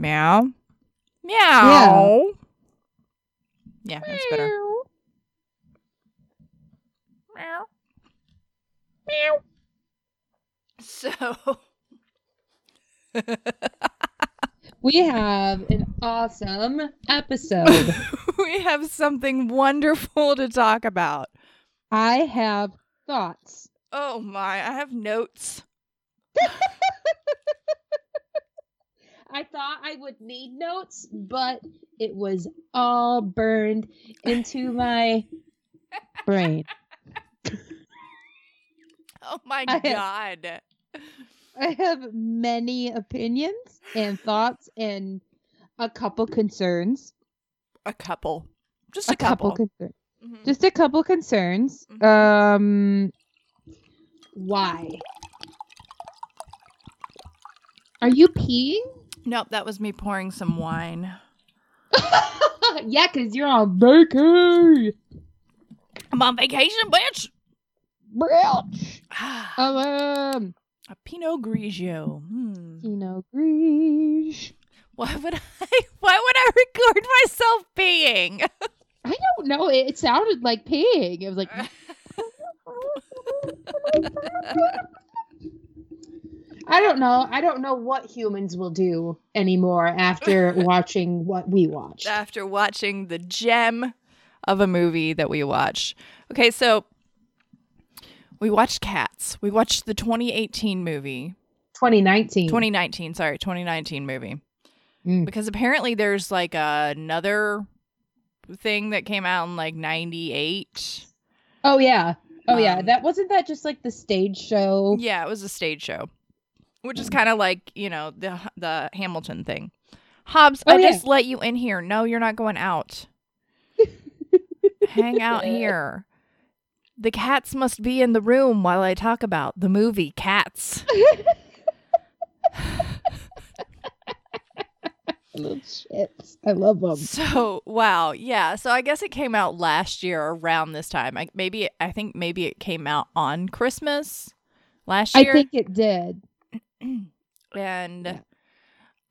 Meow. Meow. Yeah, that's better. Meow. Meow. So We have an awesome episode. we have something wonderful to talk about. I have thoughts. Oh my, I have notes. I thought I would need notes, but it was all burned into my brain. Oh my I have- god. I have many opinions and thoughts and a couple concerns. A couple. Just a, A couple, couple. concerns. Mhm. Just a couple concerns. Mhm. Um why? Are you peeing? Nope, that was me pouring some wine. yeah, because you're on vacation. I'm on vacation, bitch. Bitch. a Um, a Pinot Grigio. Hmm. Pinot Gris. Why would I? Why would I record myself peeing? I don't know. It, it sounded like peeing. It was like I don't know. I don't know what humans will do anymore after watching what we watched. After watching the gem of a movie that we watched. Okay, so we watched Cats. We watched the 2018 movie. 2019. 2019, sorry, 2019 movie. Mm. Because apparently there's like another thing that came out in like 98. Oh yeah. Oh yeah. Um, That wasn't that just like the stage show. Yeah, it was a stage show, which is kind of like you know the the Hamilton thing. Hobbs, Oh, I yeah. just let you in here. No, you're not going out. Hang out here. The cats must be in the room while I talk about the movie Cats. Little shits. I love them. So wow, yeah. So I guess it came out last year around this time. I, maybe I think maybe it came out on Christmas last year. I think it did. and Yeah.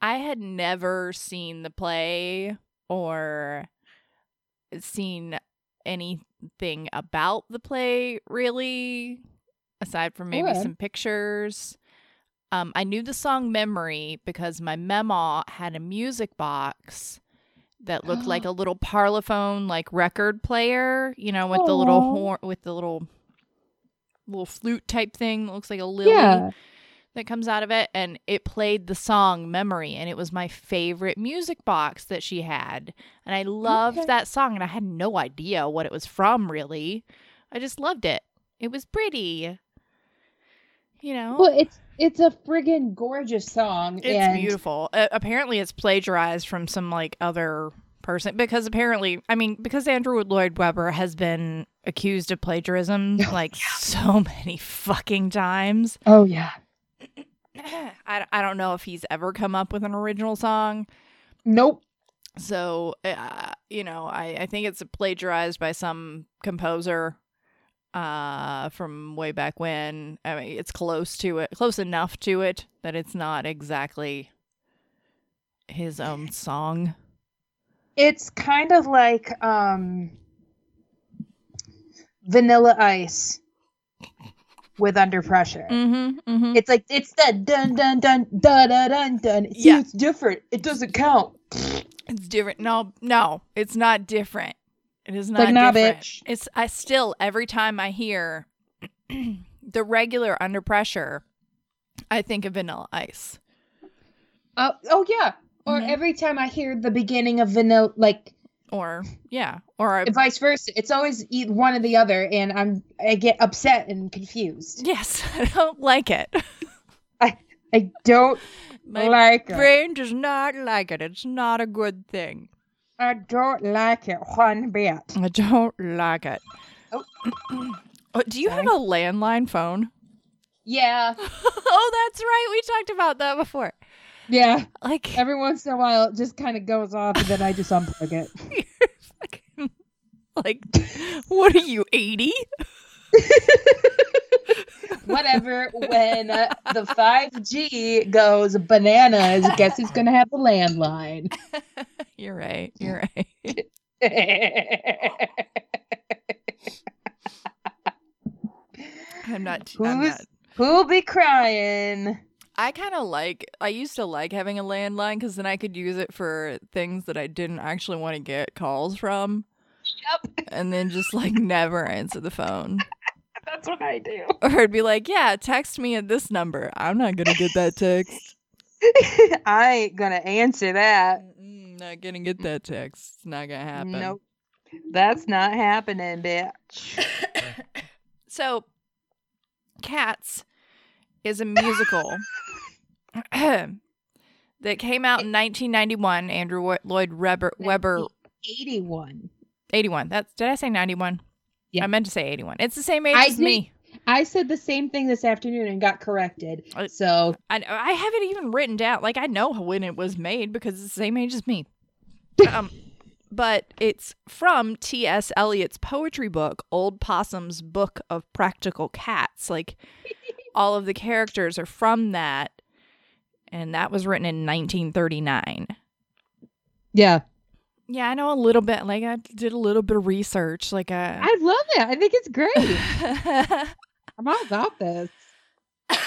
I had never seen the play or seen anything about the play really, aside from maybe Okay. some pictures. Um, I knew the song "Memory" because my mema had a music box that looked like a little parlophone, like record player. You know, with the little horn, with the little little flute type thing that looks like a lily Yeah. That comes out of it and it played the song memory and it was my favorite music box that she had and i loved Okay. that song and i had no idea what it was from really i just loved it it was pretty you know Well, it's it's a friggin' gorgeous song. it's and beautiful uh, apparently it's plagiarized from some like other person because apparently i mean because andrew lloyd webber has been accused of plagiarism like so many fucking times Oh yeah. I, I don't know if he's ever come up with an original song. Nope. So, uh, you know, I, I think it's plagiarized by some composer uh, from way back when. I mean, it's close to it, close enough to it that it's not exactly his own song. It's kind of like um Vanilla Ice with Under Pressure. Mm-hmm. mm-hmm. It's like it's the dun dun dun da da dun dun. See, Yeah. it's different. It doesn't count. It's different. No, no, it's not different. It is not like, nah, different. bitch. It's I still every time I hear the regular under pressure, I think of Vanilla Ice. Uh, oh yeah. Or Mhm. every time I hear the beginning of Vanilla, like Or yeah, or a, vice versa, it's always one or the other, and I'm I get upset and confused. yes, I don't like it. I i don't My like it. brain does not like it. It's not a good thing. I don't like it one bit. I don't like it. Oh. Oh, do you have a landline phone? Yeah, oh, that's right. We talked about that before. Yeah. Like Every once in a while, it just kind of goes off, and then I just unplug it. you're fucking like what are you 80 whatever. When uh, the 5G goes bananas, guess who's going to have the landline? You're right. You're right. I'm not. I'm Who's- not. Who'll be crying? I kind of like. I used to like having a landline because then I could use it for things that I didn't actually want to get calls from, Yep, and then just like never answer the phone. that's what I do. Or it'd be like, "Yeah, text me at this number." I'm not gonna get that text. I ain't gonna answer that. Mm-mm, not gonna get that text. It's not gonna happen. Nope. That's not happening, bitch. So, Cats is a musical that came out in 1991. Andrew Lloyd Webber, Webber 81. 81. That's did I say 91? Yeah. I meant to say 81. It's the same age I as did- me. I said the same thing this afternoon and got corrected. So, I I have it even written down. Like I know when it was made because it's the same age as me. um, but it's from T.S. Eliot's poetry book, Old Possum's Book of Practical Cats. Like all of the characters are from that, and that was written in 1939. yeah. Yeah, I know a little bit. Like I did a little bit of research. Like uh, I love it. I think it's great. I. I'm all about this.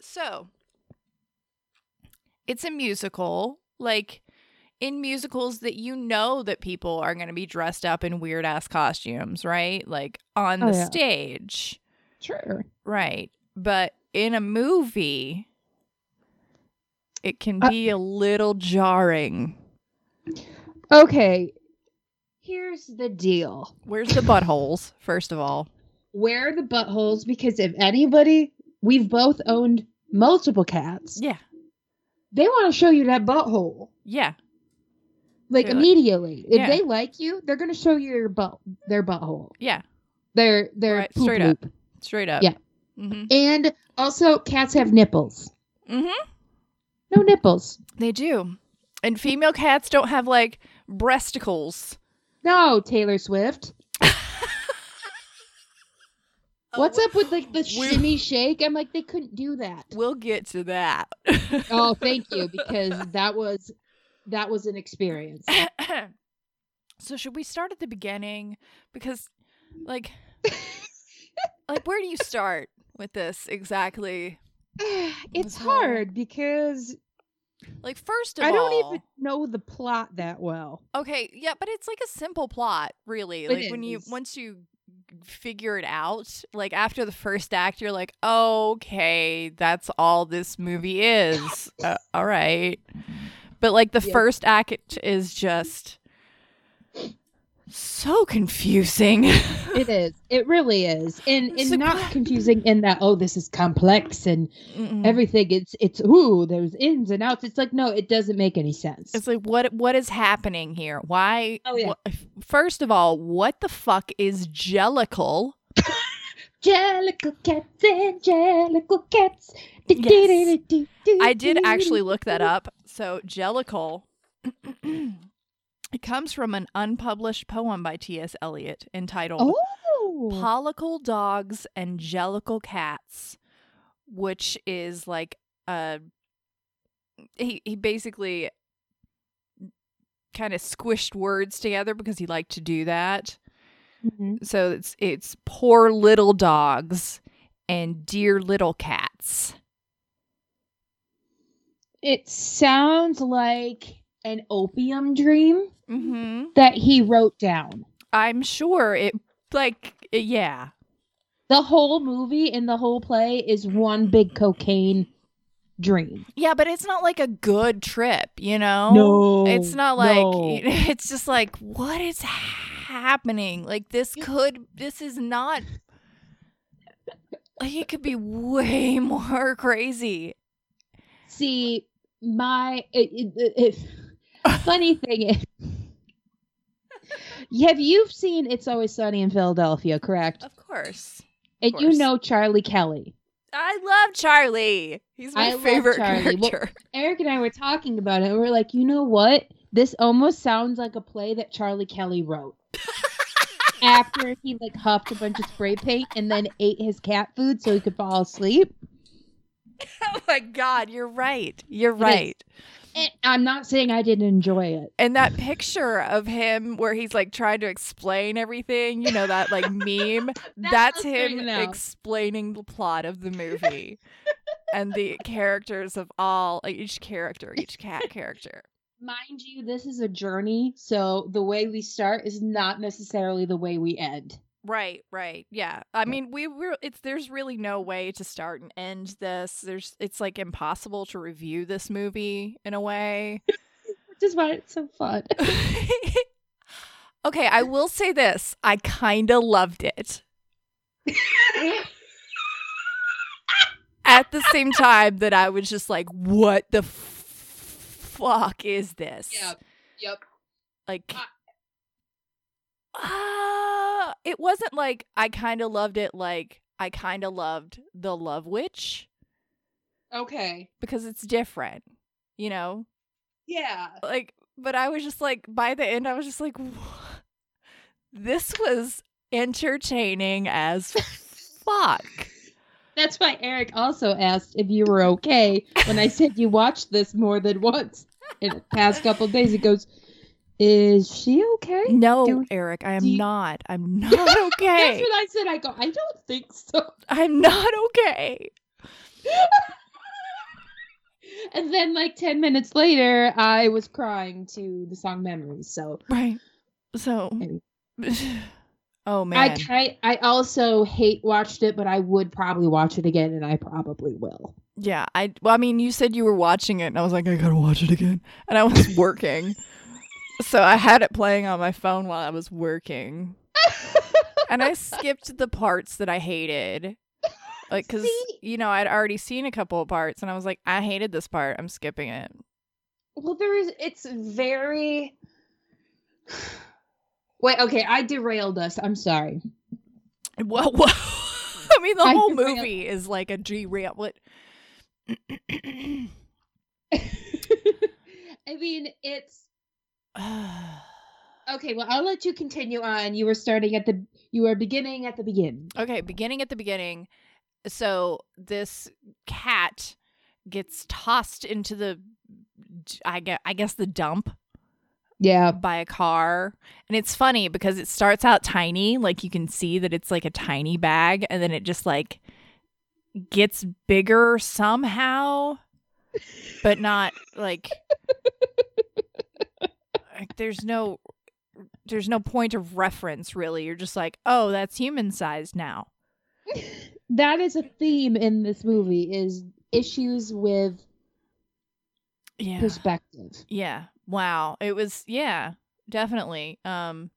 so it's a musical like in musicals that you know that people are going to be dressed up in weird ass costumes right like on Oh, the yeah. stage Sure. Right but in a movie it can Uh, be a little jarring Okay. Here's the deal. where's the buttholes first of all Where are the buttholes? Because if anybody, we've both owned multiple cats. yeah They want to show you that butthole. yeah Like They're like- immediately. If Yeah. they like you, they're gonna show you your butt their butthole. yeah Their their Right, poop straight up. straight up Yeah. Mm-hmm And also cats have nipples. mm-hmm No nipples. They do. And female cats don't have like breasticles. No, Taylor Swift. What's up with like the shimmy shake? I'm like, they couldn't do that. We'll get to that. Oh, thank you, because that was that was an experience. so should we start at the beginning? Because like like where do you start with this exactly? it's whole- hard because Like first of I all don't even know the plot that well. Okay, yeah, but it's like a simple plot, really. It Like when you once you figure it out, like after the first act, you're like, okay, that's all this movie is. uh, all right, but like the Yep. first act is just so confusing. It is. It really is. And It's and not what? confusing in that oh this is complex and Mm-mm. everything it's it's ooh there's ins and outs. It's like no, it doesn't make any sense. It's like what what is happening here? Why? Oh, yeah. wha- first of all, what the fuck is Jellicle? Jellicle cats, angelical cats. Yes. I did actually look that up. So Jellicle, it comes from an unpublished poem by T.S. Eliot entitled Oh, "Pollicle Dogs and Jellicle Cats," which is like a he he basically kind of squished words together because he liked to do that. Mhm. So it's it's poor little dogs and dear little cats. it sounds like an opium dream Mm-hmm. that he wrote down. I'm sure it like yeah. The whole movie and the whole play is one big cocaine dream. Yeah, but it's not like a good trip, you know? No, It's not like no. it's just like what is happening? Like this could this is not like it could be way more crazy. See, my it, it, it, funny thing is, have you seen It's Always Sunny in Philadelphia? Correct, Of course. and you know Charlie Kelly. I love Charlie. He's my I favorite Charlie. Well- character. Eric and I were talking about it. and We're like, you know what? This almost sounds like a play that Charlie Kelly wrote. after he like huffed a bunch of spray paint and then ate his cat food so he could fall asleep. oh my god, you're right. You're right. I'm not saying I didn't enjoy it. And that picture of him where he's like trying to explain everything, you know, that like meme, that's was him explaining the plot of the movie and the characters of all, like each character, each cat character. Mind you, this is a journey, so the way we start is not necessarily the way we end. Right, right. Yeah. I mean, we were it's there's really no way to start and end this. There's it's like impossible to review this movie in a way. Which is why it's so fun. okay, I will say this. I kind of loved it. At the same time that I was just like, what the f- fuck is this? Yep. Yep. Like Ah. uh, it wasn't like I kind of loved it like I kind of loved The Love Witch Okay. because it's different, you know? Yeah. Like but I was just like by the end I was just like this was entertaining as fuck. That's why Eric also asked if you were okay when I said you watched this more than once in the past couple of days. He goes, Is she okay? No, Do- Eric, I am you- not. I'm not okay. That's what I said. I go, I don't think so. I'm not okay. And then, like 10 minutes later, I was crying to the song Memories. So Right. So. Oh I man. ki- I also hate watched it, but I would probably watch it again, and I probably will. Yeah, I well, I mean, you said you were watching it, and I was like, I gotta watch it again, and I was working, so I had it playing on my phone while I was working, and I skipped the parts that I hated, like because you know I'd already seen a couple of parts, and I was like, I hated this part, I'm skipping it. Well, there is. It's very. Wait. Okay, I derailed us. I'm sorry. Well, I mean, the I whole derailed- movie is like a G rail. What? I mean, it's okay. Well, I'll let you continue on. You were starting at the. You were beginning at the beginning. Okay, beginning at the beginning. So this cat gets tossed into the, I guess, I guess the dump Yeah. by a car, and it's funny because it starts out tiny, like you can see that it's like a tiny bag, and then it just like gets bigger somehow, but not like. like there's no there's no point of reference really. You're just like oh that's human sized now. That is a theme in this movie is issues with yeah. perspective. yeah. Wow. It was yeah definitely. Um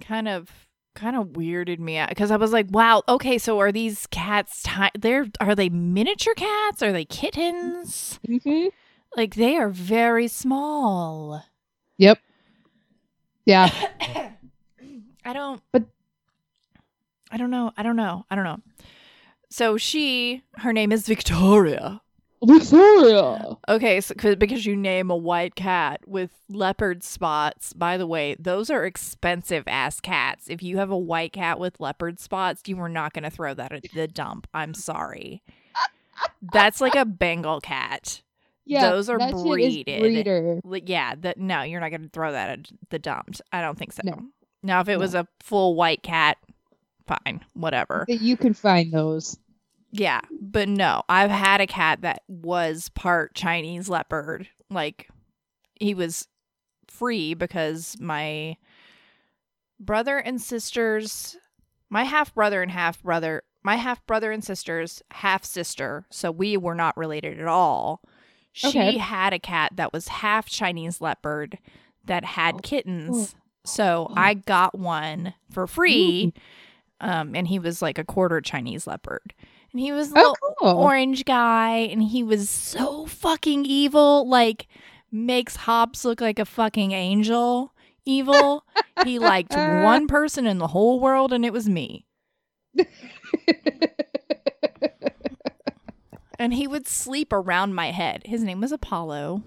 kind of kind of weirded me out because i was like wow okay so are these cats ti- they're are they miniature cats? Are they kittens? Mm-hmm. like they are very small Yep. Yeah. I don't. But- I don't know. I don't know. I don't know. So she, her name is Victoria. Victoria. Okay, so 'cause- because you name a white cat with leopard spots. By the way, those are expensive ass cats. If you have a white cat with leopard spots, you are not going to throw that at the dump. I'm sorry. That's like a Bengal cat. Yeah. Those are that shit is breeded. breeder. Yeah, that no, you're not going to throw that at the dump. I don't think so. No. Now, if it was a full white cat, fine, whatever. You can find those. Yeah, but no, I've had a cat that was part Chinese leopard. Like, he was free because my brother and sisters, my half brother and half brother, my half brother and sisters, half sister, so we were not related at all. She Okay. had a cat that was half Chinese leopard that had Oh. kittens. So I got one for free. Um, and he was like a quarter Chinese leopard. And he was a Oh, little cool. orange guy and he was so fucking evil like makes hobbs look like a fucking angel evil he liked one person in the whole world and it was me and he would sleep around my head his name was apollo.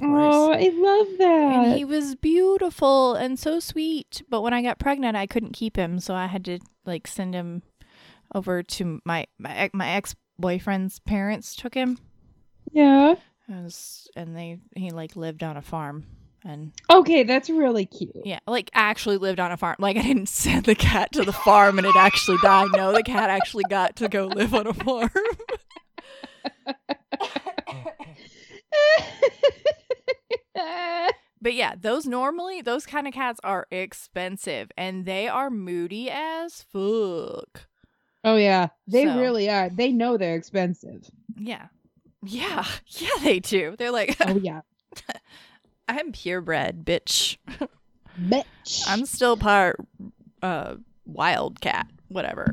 Oh, I love that. and he was beautiful and so sweet. But when I got pregnant, I couldn't keep him, so I had to like send him over to my my my ex boyfriend's parents. Took him, yeah. Was, and they he like lived on a farm and Okay, that's really cute. yeah, like actually lived on a farm. Like I didn't send the cat to the farm and it actually died. No, the cat actually got to go live on a farm. But yeah, those normally those kind of cats are expensive and they are moody as fuck. oh yeah, they So- really are. They know they're expensive. Yeah. Yeah. Yeah, they do. They're like, Oh yeah, I'm purebred, bitch. bitch. I'm still part uh wild cat, whatever.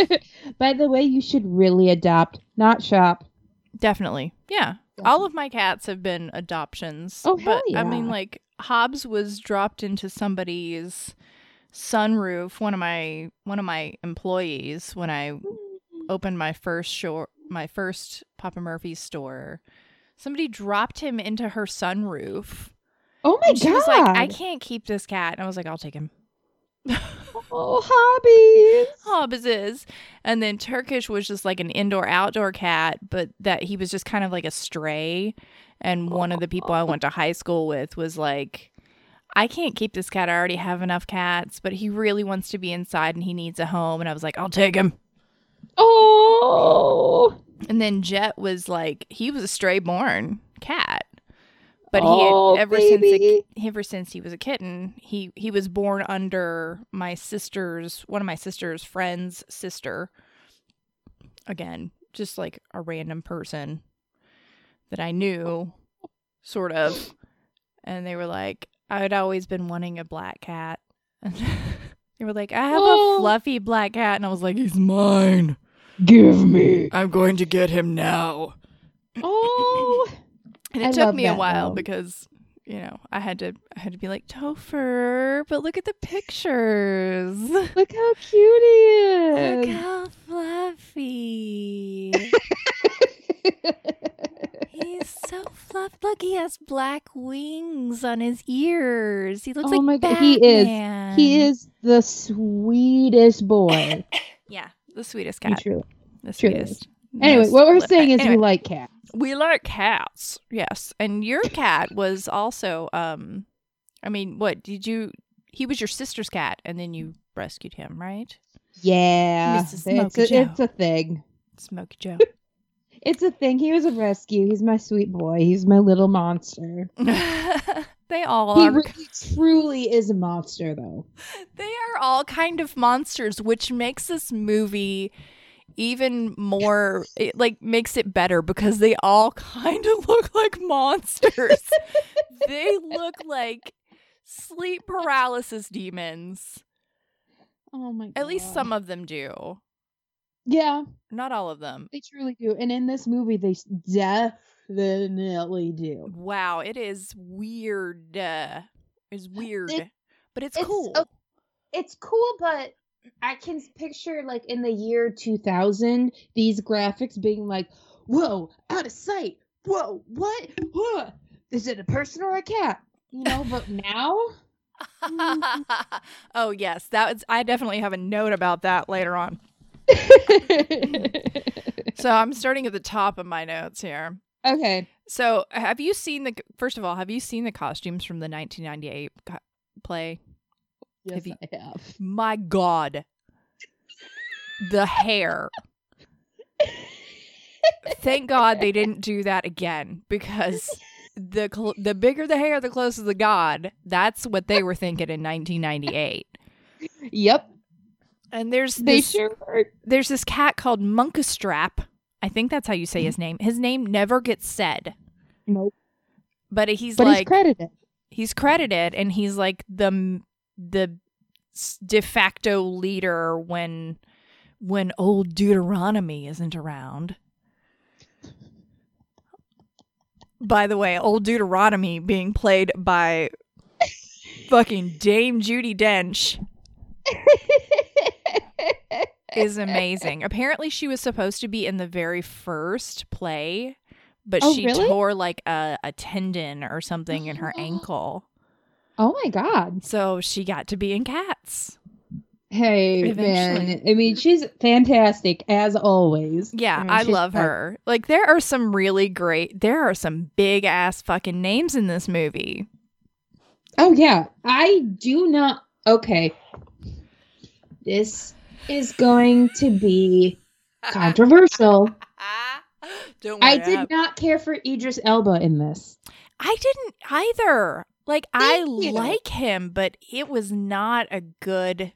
By the way, you should really adopt, not shop. Definitely. Yeah. All of my cats have been adoptions. Oh, hell but I mean like Hobbs was dropped into somebody's sunroof, one of my one of my employees when I mm. opened my first shore my first Papa Murphy's store. Somebody dropped him into her sunroof. Oh my and she god! was like, I can't keep this cat. And I was like, I'll take him. Oh, hobbies. Hobbs is. And then Turkish was just like an indoor outdoor cat, but that he was just kind of like a stray. And one of the people I went to high school with was like, I can't keep this cat. I already have enough cats, but he really wants to be inside and he needs a home. And I was like, I'll take him. Oh. And then Jet was like, he was a stray born cat. But he Oh, had ever since a, ever since he was a kitten, he he was born under my sister's one of my sister's friends' sister. Again, just like a random person that I knew, sort of. And they were like, I'd always been wanting a black cat. And they were like, I have Oh. a fluffy black cat, and I was like, he's mine. Give me. I'm going to get him now. Oh. And it I took me a while though. because you know I had to I had to be like Topher, but look at the pictures. Look how cute he is. Look how fluffy. He's so fluffy. Look, he has black wings on his ears. He looks Oh like my God, he is. He is the sweetest boy. Yeah, the sweetest cat. True. The sweetest. Anyway, what we're saying is anyway. we like cats. We like cats, yes. And your cat was also, um, I mean, what did you? He was your sister's cat, and then you rescued him, right? Yeah, it's a, Joe. it's a thing. Smokey Joe. It's a thing. He was a rescue. He's my sweet boy. He's my little monster. they all He are. really, truly is a monster, though. They are all kind of monsters, which makes this movie even more it like makes it better because they all kind of look like monsters. they look like sleep paralysis demons. Oh my god. At least some of them do. Yeah, Not all of them. they truly do. And in this movie, they definitely do. Wow, it is weird. Uh, it's weird, It- but it's, it's cool. It's cool, but I can picture like in the year 2000 these graphics being like, "Whoa, out of sight! Whoa, what? Whoa. Is it a person or a cat?" You know. But now, oh yes, that was. I definitely have a note about that later on. So I'm starting at the top of my notes here. okay. So have you seen the? First of all, have you seen the costumes from the 1998 co- play? Yes, Have you- I have. My God, the hair. Thank God they didn't do that again because the cl- the bigger the hair, the closer the God. That's what they were thinking in 1998. Yep, And there's they this, sure there's this cat called Munkustrap. I think that's how you say his name. His name never gets said, Nope. but he's But like he's credited. he's credited and he's like the the de facto leader when when old Deuteronomy isn't around. By the way, old Deuteronomy being played by fucking Dame Judi Dench is amazing. Apparently she was supposed to be in the very first play, but Oh, she really? tore like a, a tendon or something in her ankle. Oh my god. So she got to be in Cats. Hey Eventually. man. I mean, she's fantastic as always. Yeah, mean, I love her. Like there are some really great there are some big ass fucking names in this movie. Oh yeah. I do not Okay. This is going to be controversial. Don't I did not care for Idris Elba in this. I didn't either. Like I you. like him, but it was not a good.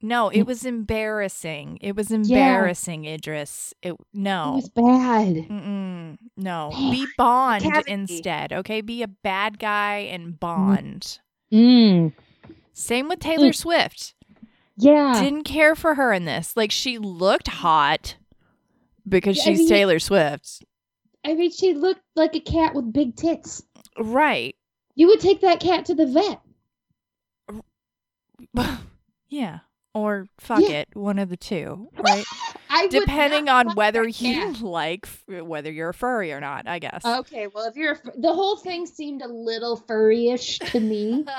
No, it was embarrassing. It was embarrassing, Idris. It no, It was bad. Mm-mm, no, Man, be Bond Cavity. instead. Okay, be a bad guy and Bond. Mm. Same with Taylor Swift. Yeah. Didn't care for her in this. Like she looked hot because Yeah, I she's mean- Taylor Swift. I mean, she looked like a cat with big tits. Right. You would take that cat to the vet. yeah. Or fuck Yeah. it, one of the two, right? Depending on whether you cat. like f- whether you're a furry or not, I guess. Okay, well, if you're a, the whole thing seemed a little furry-ish to me.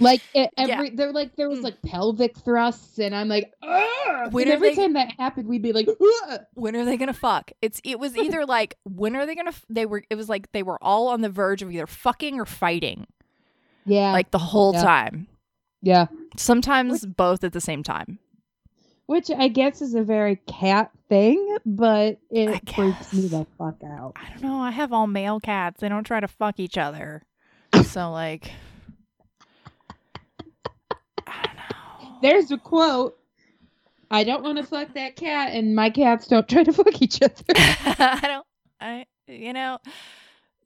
Like it, every there like there was Mm. like pelvic thrusts, and I'm like, Ugh! When every they- time that happened, we'd be like, Ugh! when are they gonna fuck? It's it was either like when are they gonna? F- they were it was like they were all on the verge of either fucking or fighting, yeah, like the whole Yeah. time. Yeah, Sometimes both at the same time. which I guess is a very cat thing, but it freaks me the fuck out. I don't know. I have all male cats. They don't try to fuck each other. so like, I don't know. There's a quote. I don't want to fuck that cat, and my cats don't try to fuck each other. I don't. I you know.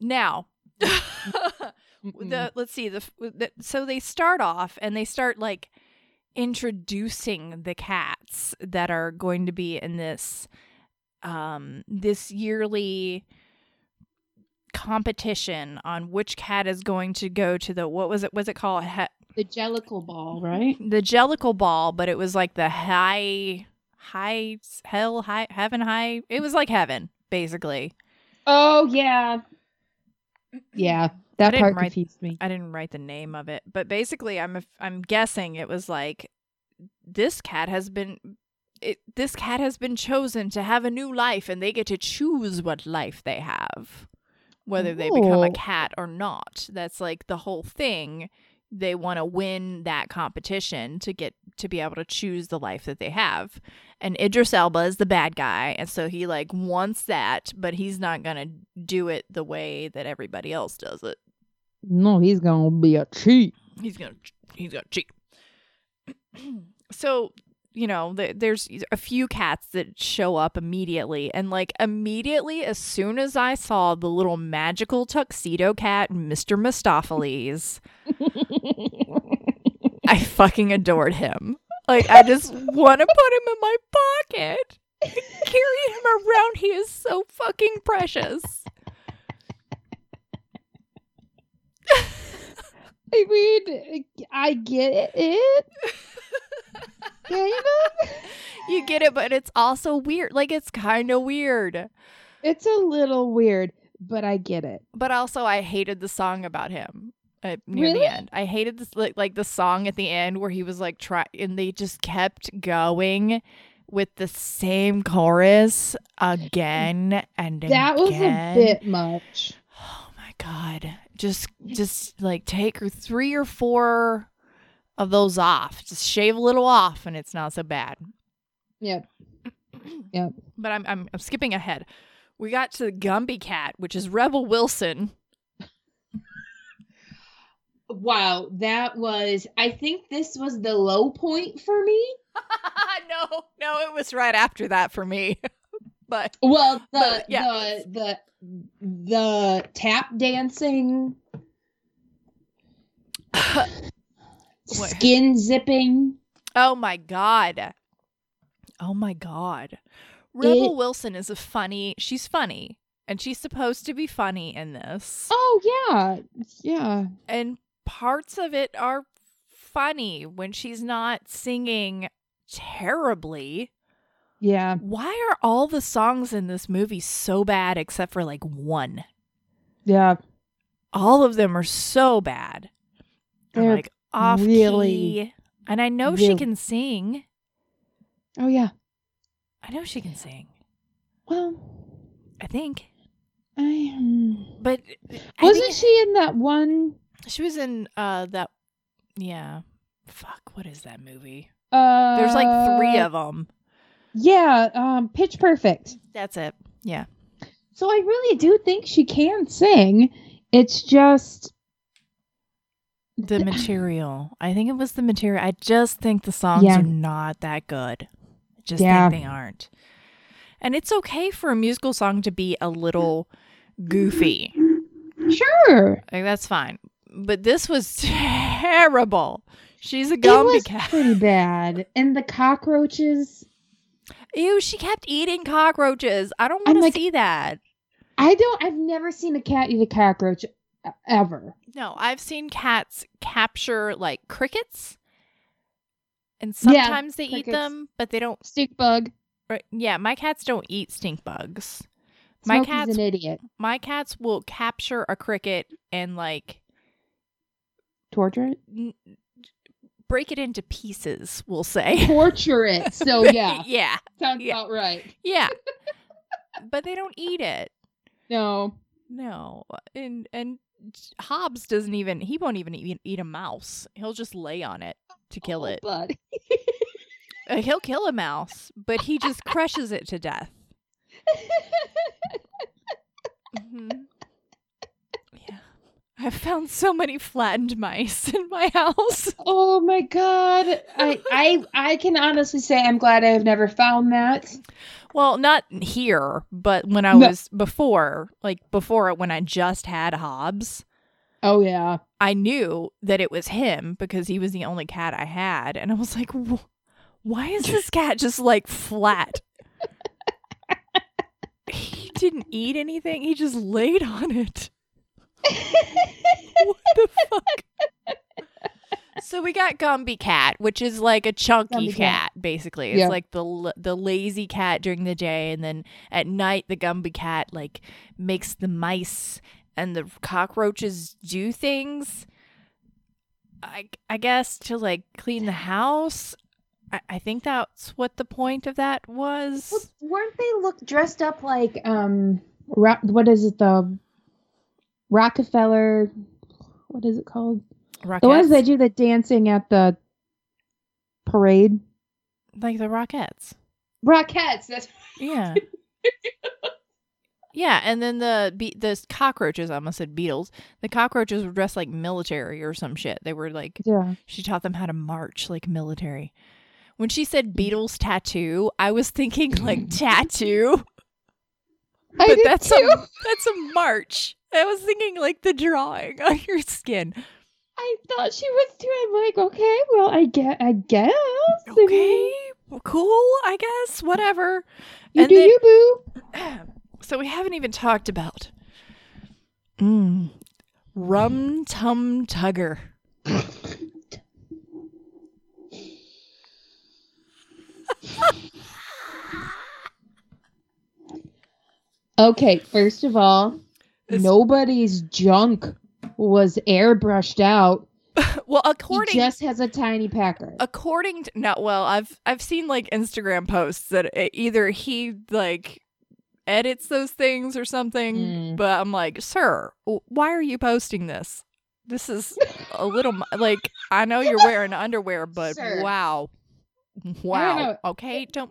Now, Mm-mm. the let's see the, the so they start off and they start like introducing the cats that are going to be in this um this yearly competition on which cat is going to go to the what was it was it called he- the Jellicle ball, right? the Jellicle ball but it was like the high high hell high heaven high it was like heaven basically Oh yeah, yeah. That part write- confused me. I didn't write the name of it, but basically, I'm I'm guessing it was like this cat has been it, this cat has been chosen to have a new life, and they get to choose what life they have, whether they become a Oh. cat or not. That's like the whole thing. They want to win that competition to get to be able to choose the life that they have. And Idris Elba is the bad guy, and so he like wants that, but he's not gonna do it the way that everybody else does it. No, he's gonna be a cheat. he's gonna he's gonna cheat. so you know, th- there's a few cats that show up immediately, and like immediately, as soon as I saw the little magical tuxedo cat, Mister Mistoffelees, I fucking adored him. Like I just want to put him in my pocket, carry him around. He is so fucking precious. I mean, I get it. kind of. You get it, but it's also weird. Like it's kind of weird. It's a little weird, but I get it. But also, I hated the song about him uh, near Really? the end. I hated this like, like the song at the end where he was like try, and they just kept going with the same chorus again and That was a bit much. Oh my god! Just just like take her three or four of those off. Just shave a little off, and it's not so bad. Yep. Yep. But I'm I'm, I'm skipping ahead. We got to the Gumbie cat, which is Rebel Wilson. Wow, that was. I think this was the low point for me. no, no, it was right after that for me. but Well, the But, yeah. the the the tap dancing, skin zipping. oh my god, oh my god, Rebel It- Wilson is a funny. She's funny, and she's supposed to be funny in this. Oh yeah, yeah. and parts of it are funny when she's not singing terribly. Yeah. Why are all the songs in this movie so bad except for like one? Yeah. All of them are so bad. They're like off really, key. And I know really- she can sing. Oh yeah. I know she can sing. Well, I think. I um, But wasn't think she in that one? She was in uh that yeah. Fuck, what is that movie? Uh, There's like 3 of them. Yeah. Um, Pitch Perfect. That's it. Yeah. So I really do think she can sing. It's just The material. I think it was the material. I just think the songs Yeah. are not that good. I just Yeah. think they aren't. And it's okay for a musical song to be a little goofy. sure. Like that's fine. But this was terrible. She's a It Gumbie was cat. pretty bad, and the cockroaches. Ew, she kept eating cockroaches. I don't want to like- see that. I don't. I've never seen a cat eat a cockroach e- ever. No, I've seen cats capture like crickets. And Yeah, sometimes they eat them, but they don't. Stink bug. Right, yeah, my cats don't eat stink bugs. My cat's an idiot. my cats will capture a cricket and like Torture it. break it into pieces. We'll say. Torture it. So yeah, yeah, sounds Yeah. about right. yeah. but they don't eat it. No. No, and and Hobbs doesn't even. He won't even eat, eat a mouse. He'll just lay on it to kill Oh, it. But Uh, he'll kill a mouse, but he just crushes it to death. hmm Yeah, I've found so many flattened mice in my house. oh my god, I I I can honestly say I'm glad I have never found that. Well, not here, but when I No. was before, like before when I just had Hobbs, Oh yeah. I knew that it was him because he was the only cat I had, and I was like, "Why is this cat just like flat?" he didn't eat anything; he just laid on it. What the fuck? So we got Gumbie Cat, which is like a chunky cat, cat. basically. It's Yeah. like the the lazy cat during the day, and then at night the Gumbie Cat like makes the mice and the cockroaches do things. I I guess to like clean the house. I, I think that's what the point of that was. Well, weren't they look dressed up like um what is it the Rockefeller what is it called? The ones that do the dancing at the parade. like the Rockettes. Rockettes. That's Yeah. yeah, and then the be- the cockroaches, I almost said beetles. The cockroaches were dressed like military or some shit. They were like yeah. she taught them how to march like military. When she said mm. Beetles tattoo, I was thinking like tattoo, I but did that's too. a that's a march. I was thinking like the drawing on your skin. I thought she was too. I'm like, okay, well, I get, I guess. I mean, Okay, cool. I guess whatever. you and do then- you, boo. So we haven't even talked about mm, Rum Tum Tugger. Okay, first of all, It's- nobody's junk was airbrushed out. Well, according He just has a tiny pecker. according to no, well, I've I've seen like Instagram posts that it, either he like edits those things or something, Mm. but I'm like, sir, why are you posting this? This is a little like I know you're wearing underwear, but Sir. wow, wow. know. Okay, don't.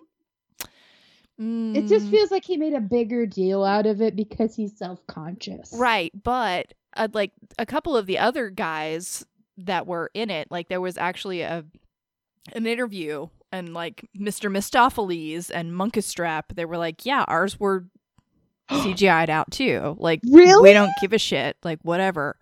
It just Mm. feels like he made a bigger deal out of it because he's self conscious. Right, but uh, like a couple of the other guys that were in it, like there was actually a an interview and like Mr. Mistoffelees and Munkustrap, they were like, "Yeah, ours were CGI'd out too. Like Really? we don't give a shit. Like whatever."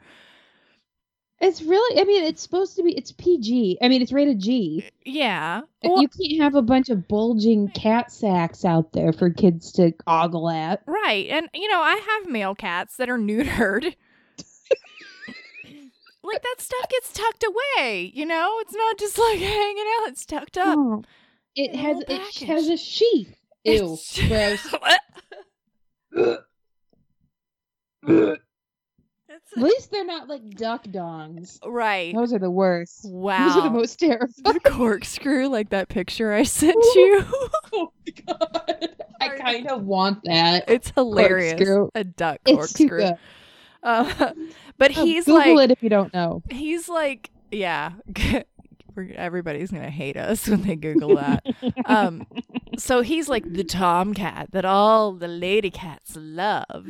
It's really, I mean, it's supposed to be, it's PG. I mean, it's rated G. Yeah. Well, you can't have a bunch of bulging cat sacks out there for kids to ogle at. right. And you know, I have male cats that are neutered. like that stuff gets tucked away, you know? It's not just like hanging out, it's tucked up. Oh. It has it package. has a sheath. Ew, gross. At least they're not like duck dongs. right. Those are the worst. Wow. Those are the most terrifying. the corkscrew, like that picture I sent you. Oh my god. I kind of want that. it's hilarious. Corkscrew. A duck It's too corkscrew. Uh, but Oh, he's Google like, it if you don't know. he's like, yeah. We're- Everybody's gonna hate us when they Google that. um, so he's like the tomcat that all the lady cats love,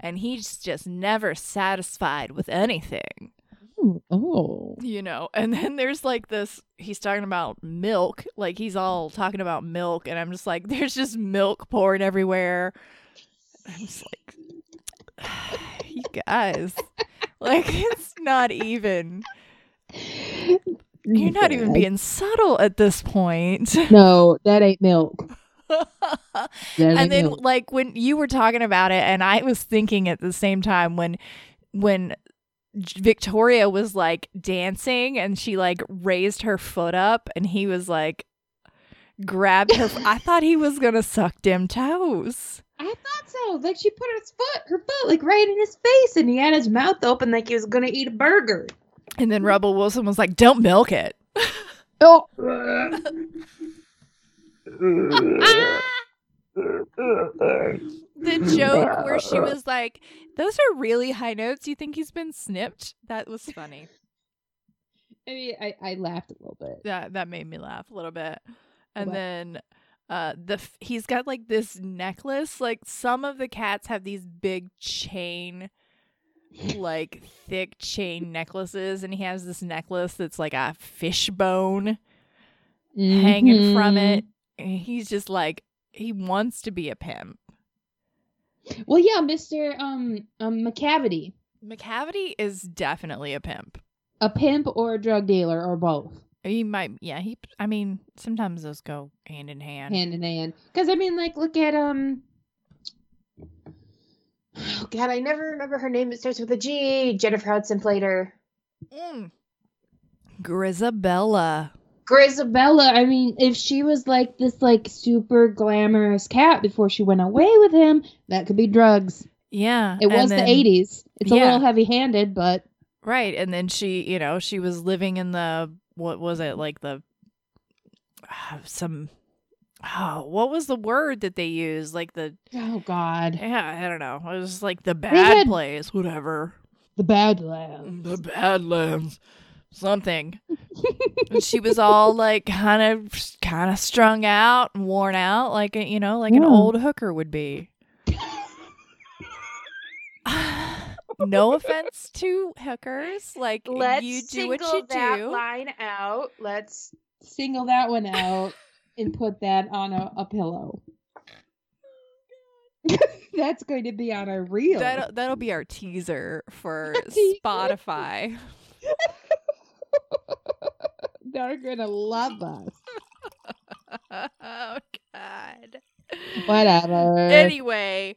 and he's just never satisfied with anything. Oh. you know and then there's like this he's talking about milk like he's all talking about milk and i'm just like there's just milk pouring everywhere i'm just like you guys like it's not even you're not even being subtle at this point No, that ain't milk. That ain't and then milk. like when you were talking about it and i was thinking at the same time when when victoria was like dancing and she like raised her foot up and he was like grabbed her i thought he was gonna suck dim toes I thought so. Like she put her foot, her foot, like right in his face, and he had his mouth open like he was gonna eat a burger. And then rebel wilson was like don't milk it Oh. the joke where she was like those are really high notes you think he's been snipped that was funny I mean, I, I laughed a little bit. that that made me laugh a little bit. And What? then uh the he's got like this necklace. Like some of the cats have these big chain like thick chain necklaces and he has this necklace that's like a fishbone hanging from Mhm. it. And he's just like he wants to be a pimp. Well, yeah, Mister um um Macavity, Macavity is definitely a pimp. a pimp or a drug dealer or both, He might yeah, he I mean, sometimes those go hand in hand. hand in hand. Because I mean, like, look at um. Oh God, I never remember her name. It starts with a G. Jennifer Hudson played her. Mm. Grizabella. Grizabella, I mean, if she was like this like super glamorous cat before she went away with him, that could be drugs. Yeah. It was then- the 80s. It's a little heavy handed, but Right. And then she, you know, she was living in the, what was it? Like the, uh, some, oh, what was the word that they used? Like the, oh God. yeah, I don't know. It was like the bad had- place, whatever. The Badlands. The Badlands. Something. and she was all like kind of, kind of strung out and worn out, like, a, you know, like an old hooker would be. no offense to hookers. Like, you do what you do. line out. Let's single that one out and put that on a, a pillow. That's going to be on a reel. That'll that'll be our teaser for Spotify. They're going to love us. oh God. Whatever. Anyway,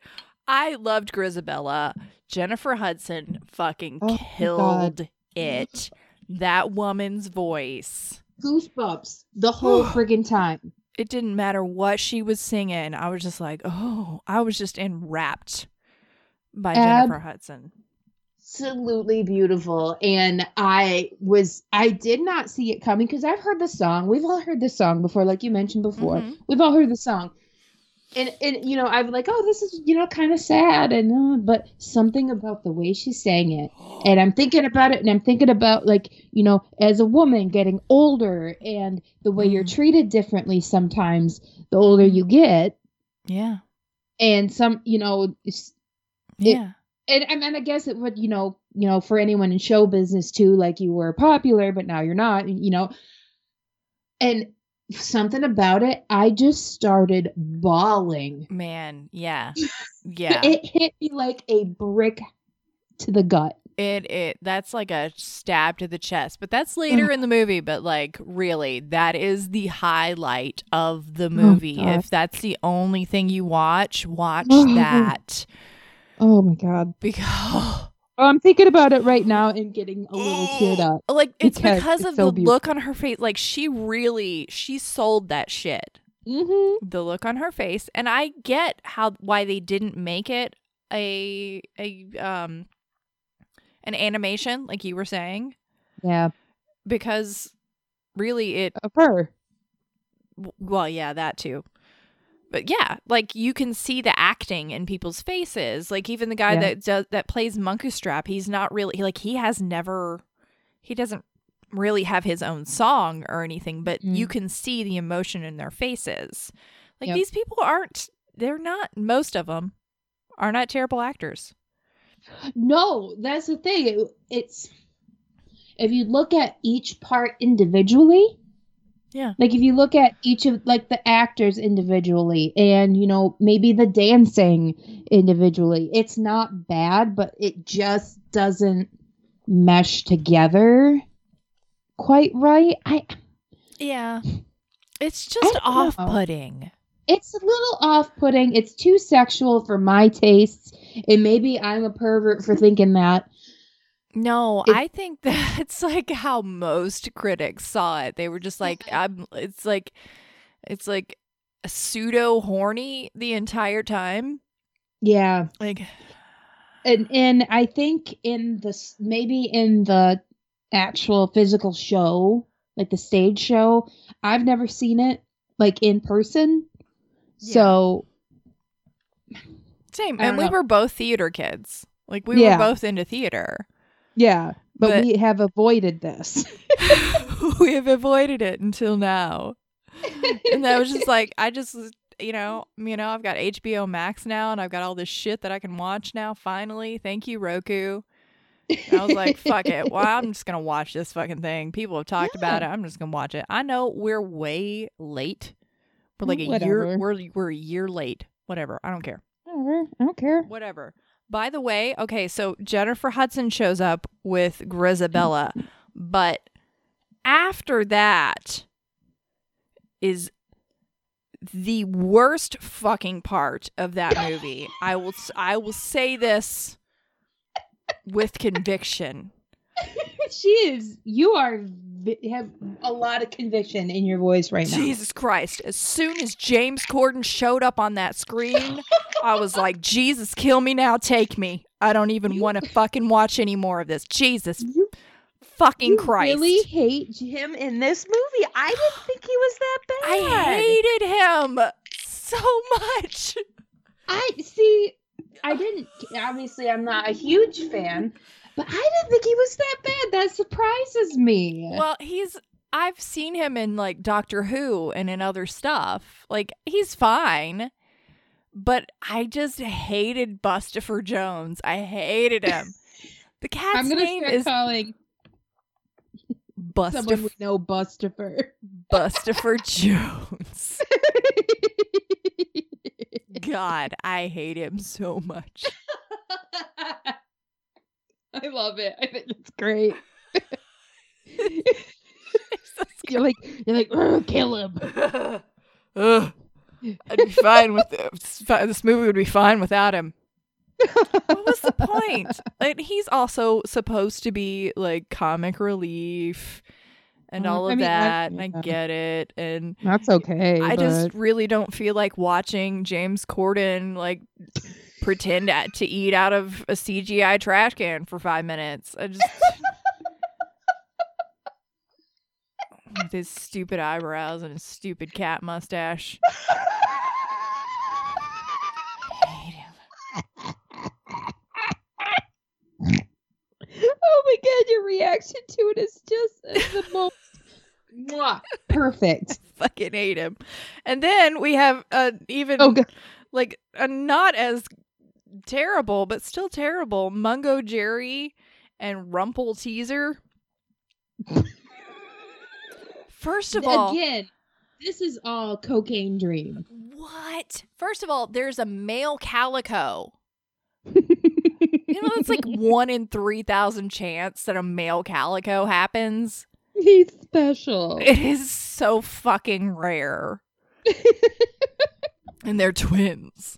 I loved Grizabella. Jennifer Hudson fucking Oh, killed God. it. That woman's voice. Goosebumps the whole friggin' time. It didn't matter what she was singing. I was just like, oh, I was just enwrapped by Ab- Jennifer Hudson. absolutely beautiful and i was i did not see it coming because i've heard the song we've all heard the song before like you mentioned before Mhm. we've all heard the song and and you know i'm like oh this is you know kind of sad and uh, but something about the way she sang it and i'm thinking about it and i'm thinking about like you know as a woman getting older and the way you're Mm. treated differently sometimes the older you get Yeah. and some you know It- Yeah. and, and and I guess it would, you know, you know, for anyone in show business too, like you were popular, but now you're not, you know. And something about it, I just started bawling. Man, yeah. Yeah. It hit me like a brick to the gut. It it that's like a stab to the chest, but that's later in the movie. But like, really, that is the highlight of the oh, movie. God. if that's the only thing you watch, watch Oh. that Oh my god. because Oh, I'm thinking about it right now and getting a little teared up. Like it's Because because it's of so the look on her face. Like she really she sold that shit. Mm-hmm. The look on her face, and I get how why they didn't make it a a um an animation like you were saying Yeah, because really it of her. well yeah that too but yeah like you can see the acting in people's faces like even the guy Yeah. that does that plays Munkustrap he's not really like he has never he doesn't really have his own song or anything but Mm. you can see the emotion in their faces like Yep. these people aren't they're not most of them are not terrible actors No, that's the thing. It- it's if you look at each part individually. Yeah. Like if you look at each of like the actors individually and you know maybe the dancing individually, it's not bad, but it just doesn't mesh together quite right. I yeah it's just don't know. off-putting it's a little off-putting. It's too sexual for my tastes, and maybe I'm a pervert for thinking that. No, It- I think that's like how most critics saw it. They were just like, I'm, it's like, it's like pseudo horny the entire time. Yeah, Like, and and I think in the s- maybe in the actual physical show, like the stage show, I've never seen it like in person. Yeah. So same. And we were both theater kids. Like, we Yeah. were both into theater. Yeah, but, But- we have avoided this. we have avoided it until now. And that was just like, I just, you know, you know, I've got HBO Max now and I've got all this shit that I can watch now. Finally. Thank you, Roku. I was like, fuck it. Well, I'm just gonna watch this fucking thing. People have talked about it. I'm just gonna watch it. I know we're way late. We're like a year we're we're a year late. Whatever. I don't care. Whatever, I don't care. Whatever. By the way, okay, so Jennifer Hudson shows up with Grizabella, but after that is the worst fucking part of that movie. I will I will say this with conviction. She is. You are have a lot of conviction in your voice right now. Jesus Christ. As soon as James Corden showed up on that screen, I was like, Jesus, kill me now, take me. I don't even want to fucking watch any more of this. Jesus You, fucking you Christ. really hate him in this movie. I didn't think he was that bad. I hated him so much. I see. I didn't. Obviously, I'm not a huge fan, but I didn't think he was that bad. That surprises me. Well, he's I've seen him in like Doctor Who and in other stuff. Like he's fine. But I just hated Bustifer Jones. I hated him. The cat's I'm gonna name start is calling someone Bustifer, with no Bustifer. Bustifer Jones. God, I hate him so much. I love it. I think it's great. you're like, you're like, "Ugh, kill him. Ugh. I'd be fine with this. This movie would be fine without him. what was the point? Like he's also supposed to be like comic relief and Mm, all of I mean, I- that, and I get it. And That's okay. I just really don't feel like watching James Corden like pretend at- to eat out of a CGI trash can for five minutes. I just with his stupid eyebrows and his stupid cat mustache. I hate him. oh my god, your reaction to it is just the most Mwah. perfect. Fucking hate him. And then we have uh, even Oh like a not as terrible, but still terrible Mungojerrie and Rumple Teaser. First of all, Again, this is all cocaine dream. what? First of all, there's a male calico. You know, it's like one in 3,000 chance that a male calico happens. He's special. It is so fucking rare. and they're twins.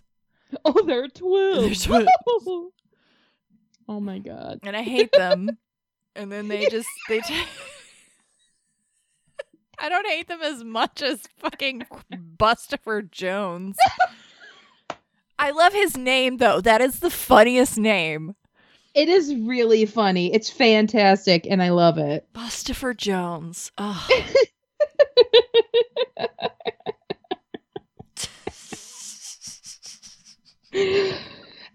oh, they're twins. They're twins. Oh my god. and I hate them. and then they just they. T- I don't hate them as much as fucking Bustopher Jones. I love his name though. That is the funniest name. It is really funny. It's fantastic and I love it. Bustopher Jones. Oh.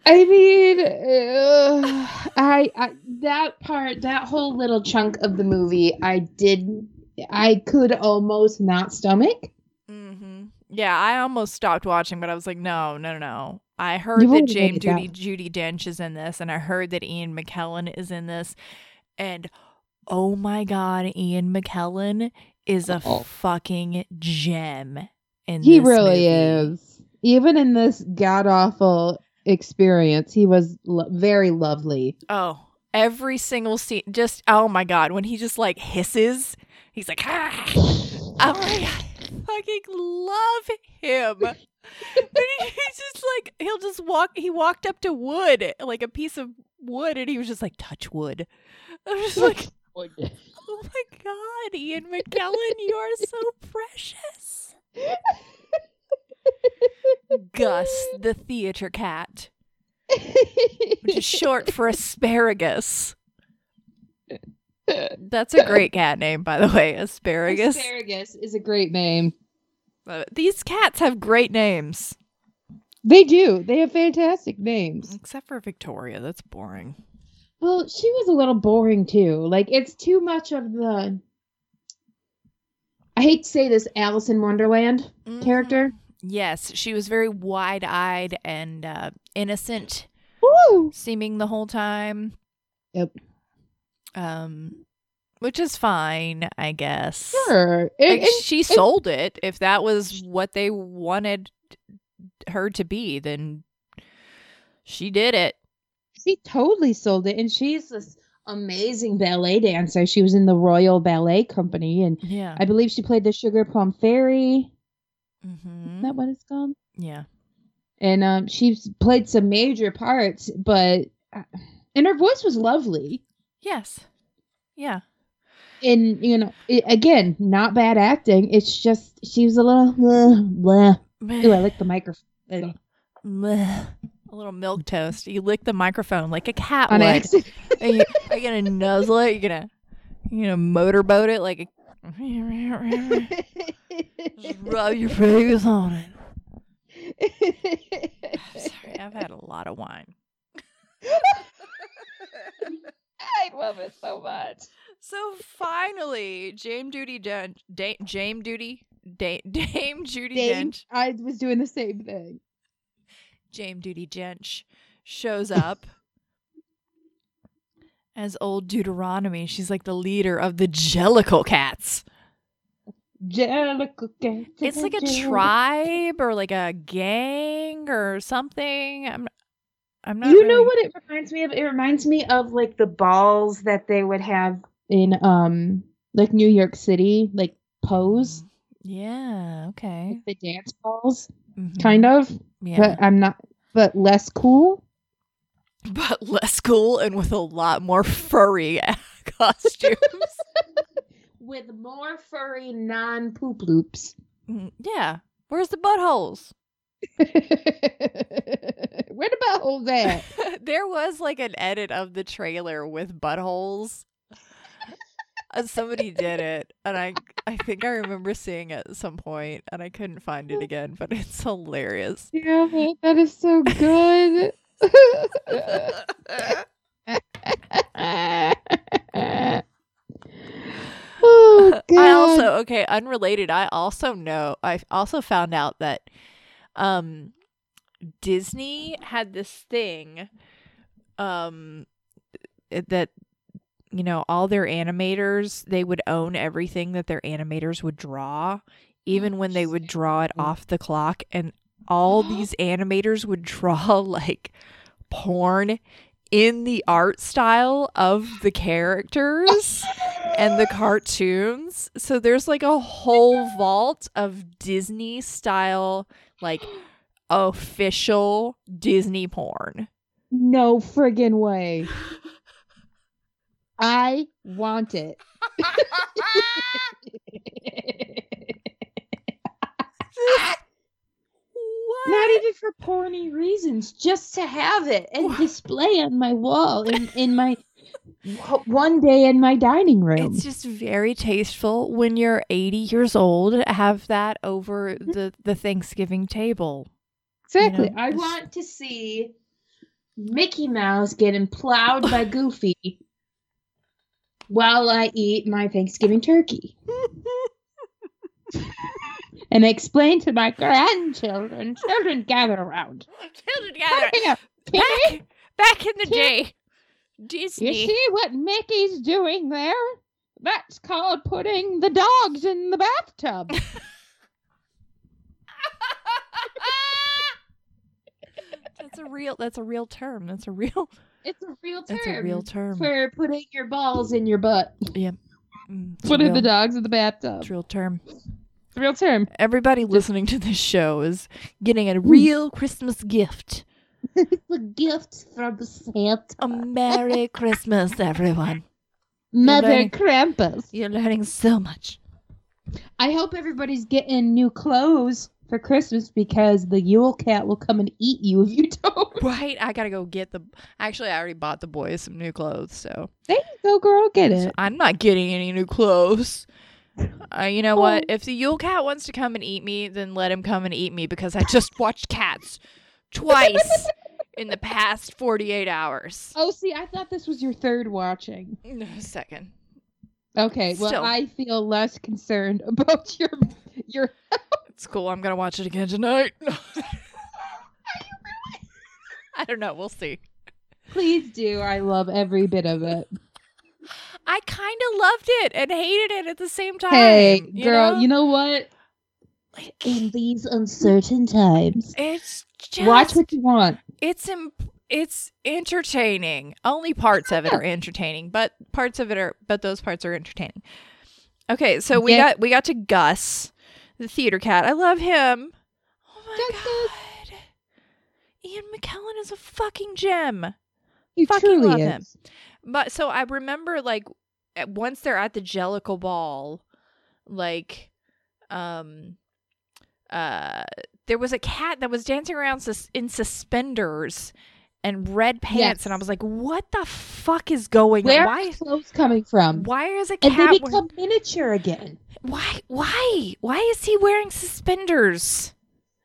I mean, uh, I, I that part, that whole little chunk of the movie, I did, I could almost not stomach. Mm-hmm. Yeah, I almost stopped watching, but I was like, no, no, no, no. I heard You've that James Judy down. Judi Dench is in this, and I heard that Ian McKellen is in this, and oh my god, Ian McKellen is a Oh. fucking gem in He really movie. is. Even in this god awful experience, he was lo- very lovely. Oh, every single scene, just oh my god, when he just like hisses, he's like, ah! oh my god, I fucking love him. But he- he's just like he'll just walk. He walked up to wood, like a piece of wood, and he was just like, touch wood. I'm just like, oh my god, Ian McKellen, you are so precious. Gus, the theater cat, which is short for asparagus. That's a great cat name, by the way. Asparagus. Asparagus is a great name. Uh, These cats have great names, They do. They have fantastic names. except for Victoria. That's boring. Well, she was a little boring too. Like it's too much of the I hate to say this Alice in Wonderland character. Yes, she was very wide-eyed and uh, innocent, Woo! seeming the whole time. Yep. Um, which is fine, I guess. Sure. Like, she sold it. If that was what they wanted her to be, then she did it. she totally sold it and she's this amazing ballet dancer. She was in the Royal Ballet Company and Yeah. I believe she played the Sugar Plum Fairy. Hmm Is that what it's called? Yeah. And um she's played some major parts, but uh, and her voice was lovely. Yes. Yeah. and you know it, again not bad acting it's just she was a little uh, blah. Ooh, i like the microphone Meh. A little milk toast. You lick the microphone like a cat on would. accident Are you, are you gonna nuzzle it? You're gonna you gonna motorboat it like a just rub your face on it. Sorry, I've had a lot of wine. i love it so much So finally, Jame Duty Dench, da- Jame Duty, da- Dame Judy Dame, Dench, i was doing the same thing Jame Duty Dench shows up as old Deuteronomy. She's like the leader of the Jellicle Cats. Jellicle cat, It's like a tribe or like a gang or something. I'm, I'm not. you know what it reminds me of it reminds me of like the balls that they would have in um like new york city like pose Yeah. Okay. the dance balls Mhm. kind of Yeah. but i'm not but less cool but less cool and with a lot more furry costumes. with more furry non poop loops. Mm, yeah. Where's the buttholes? Where the buttholes at? there was like an edit of the trailer with buttholes. And somebody did it, and I I think I remember seeing it at some point, and I couldn't find it again, but it's hilarious. Yeah, that is so good. Oh. I also okay, unrelated. I also know. I also found out that um Disney had this thing um that you know all their animators they would own everything that their animators would draw even when they would draw it off the clock and all these animators would draw like porn in the art style of the characters and the cartoons. So there's like a whole vault of Disney style, like official Disney porn. No friggin' way. I want it. Not even for porny reasons, just to have it and What? display on my wall in, in my one day in my dining room. It's just very tasteful when you're 80 years old have that over mm. the, the Thanksgiving table. exactly. know, I want to see Mickey Mouse getting plowed by Goofy while I eat my Thanksgiving turkey. and explain to my grandchildren, children gather around. Children gather. Back, back in the day, you see what Mickey's doing there? That's called putting the dogs in the bathtub. that's a real. That's a real term. That's a real. It's a real term. That's a real term. for putting your balls in your butt. Mm, it's a Putting the dogs in the bathtub. it's a real term. It's a real term. Everybody listening to this show is getting a real Christmas gift. it's a gift from Santa. A Merry Christmas, everyone. Mother learning- Krampus. You're learning so much. I hope everybody's getting new clothes for Christmas because the Yule Cat will come and eat you if you don't. Right? I gotta go get the. Actually, I already bought the boys some new clothes, so There you go, girl. Get So it. I'm not getting any new clothes. Uh, you know what? Oh. If the Yule Cat wants to come and eat me, then let him come and eat me because I just watched Cats twice in the past 48 hours. Oh, see, I thought this was your third watching. No, second. Okay, well, Still. I feel less concerned about your your. It's cool. I'm gonna watch it again tonight. Are you really? I don't know. We'll see. Please do. I love every bit of it. I kind of loved it and hated it at the same time. Hey, you girl, know? you know what? Like, In these uncertain times, it's just watch what you want. it's imp- it's entertaining. Only parts of it are entertaining, but parts of it are but those parts are entertaining. Okay, so we Yeah. got we got to Gus, the theater cat. I love him. Oh my Gus, god. Ian McKellen is a fucking gem. You Fucking love is. him. But so I remember like once they're at the Jellicle Ball, like um uh there was a cat that was dancing around sus- in suspenders and red pants Yes. and I was like, "What the fuck is going Where on? are Why the clothes coming from? why is a cat And they become miniature again. why why why is he wearing suspenders?"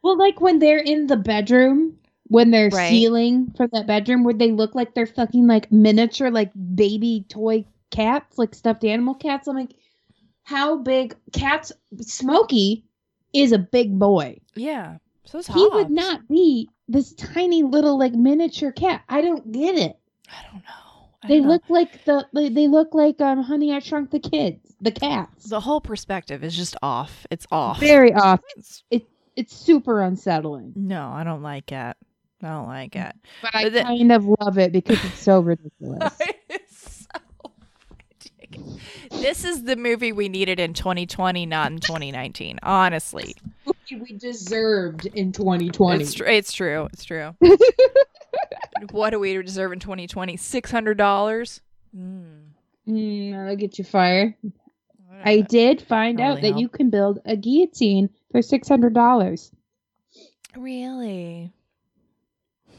Well, like when they're in the bedroom, when they're Right. stealing from that bedroom, where they look like they're fucking like miniature, like baby toy cats, like stuffed animal cats. I'm like, how big? Cats. Smokey is a big boy. Yeah. So He would not be this tiny little like miniature cat. I don't get it. I don't know. I They don't know. look like the they, look like um Honey I Shrunk the Kids, the cats. the whole perspective is just off. It's off. Very off. It's- It's super unsettling. no, I don't like it. I don't like it. But I But the- kind of love it because it's so ridiculous. It's so ridiculous. This is the movie we needed in 2020, not in 2019. Honestly, we deserved in 2020. it's tr- it's true. It's true. what do we deserve in 2020? Six hundred dollars. Mm. Mm, that'll get you fired. I did find out that help. you can build a guillotine for six hundred dollars. really.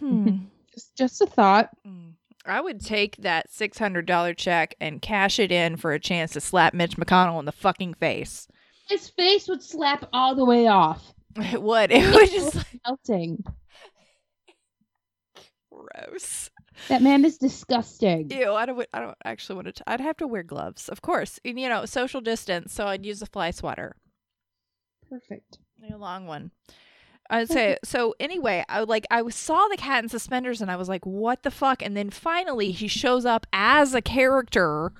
Hmm. Just, just a thought. Mm. I would take that six hundred dollar check and cash it in for a chance to slap Mitch McConnell in the fucking face. His face would slap all the way off, It would. It would just melting. gross. That man is disgusting. Ew, I don't. I don't actually want to. I'd have to wear gloves, of course. And, you know, social distance. So I'd use a fly swatter, Perfect. a long one. I'd say so. Anyway, I like I saw the cat in suspenders, and I was like, "What the fuck?" And then finally, he shows up as a character.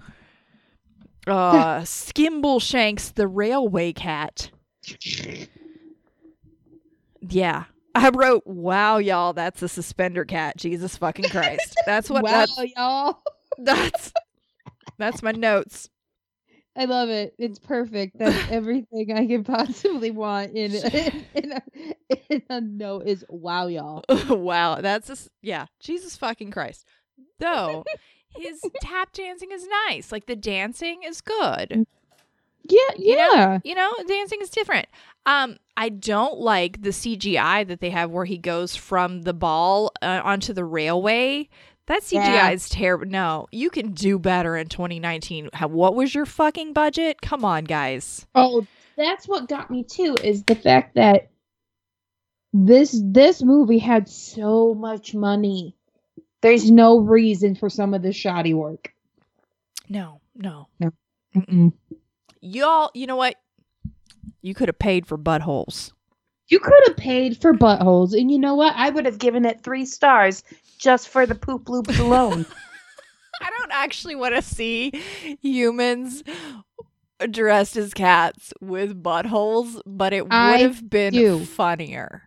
Uh, Skimbleshanks, the railway cat. Yeah. I wrote, "Wow, y'all, that's a suspender cat." Jesus fucking Christ. That's what wow, that's y'all. that's that's my notes. I love it. It's perfect. That's everything I could possibly want in in, in, a, in a note is wow, y'all. wow, that's just yeah. Jesus fucking Christ. Though his tap dancing is nice. Like the dancing is good. Yeah, You know? yeah. You know, dancing is different. Um, I don't like the CGI that they have where he goes from the ball uh, onto the railway. That CGI Yeah. is terrible. No, you can do better in 2019. How, what was your fucking budget? Come on, guys. Oh, that's what got me too is the fact that this this movie had so much money. There's no reason for some of the shoddy work. No, no. Mm-mm. Y'all, you know what? You could have paid for buttholes. You could have paid for buttholes, and you know what? I would have given it three stars just for the poop loops alone. I don't actually want to see humans dressed as cats with buttholes, but it would have been do. funnier.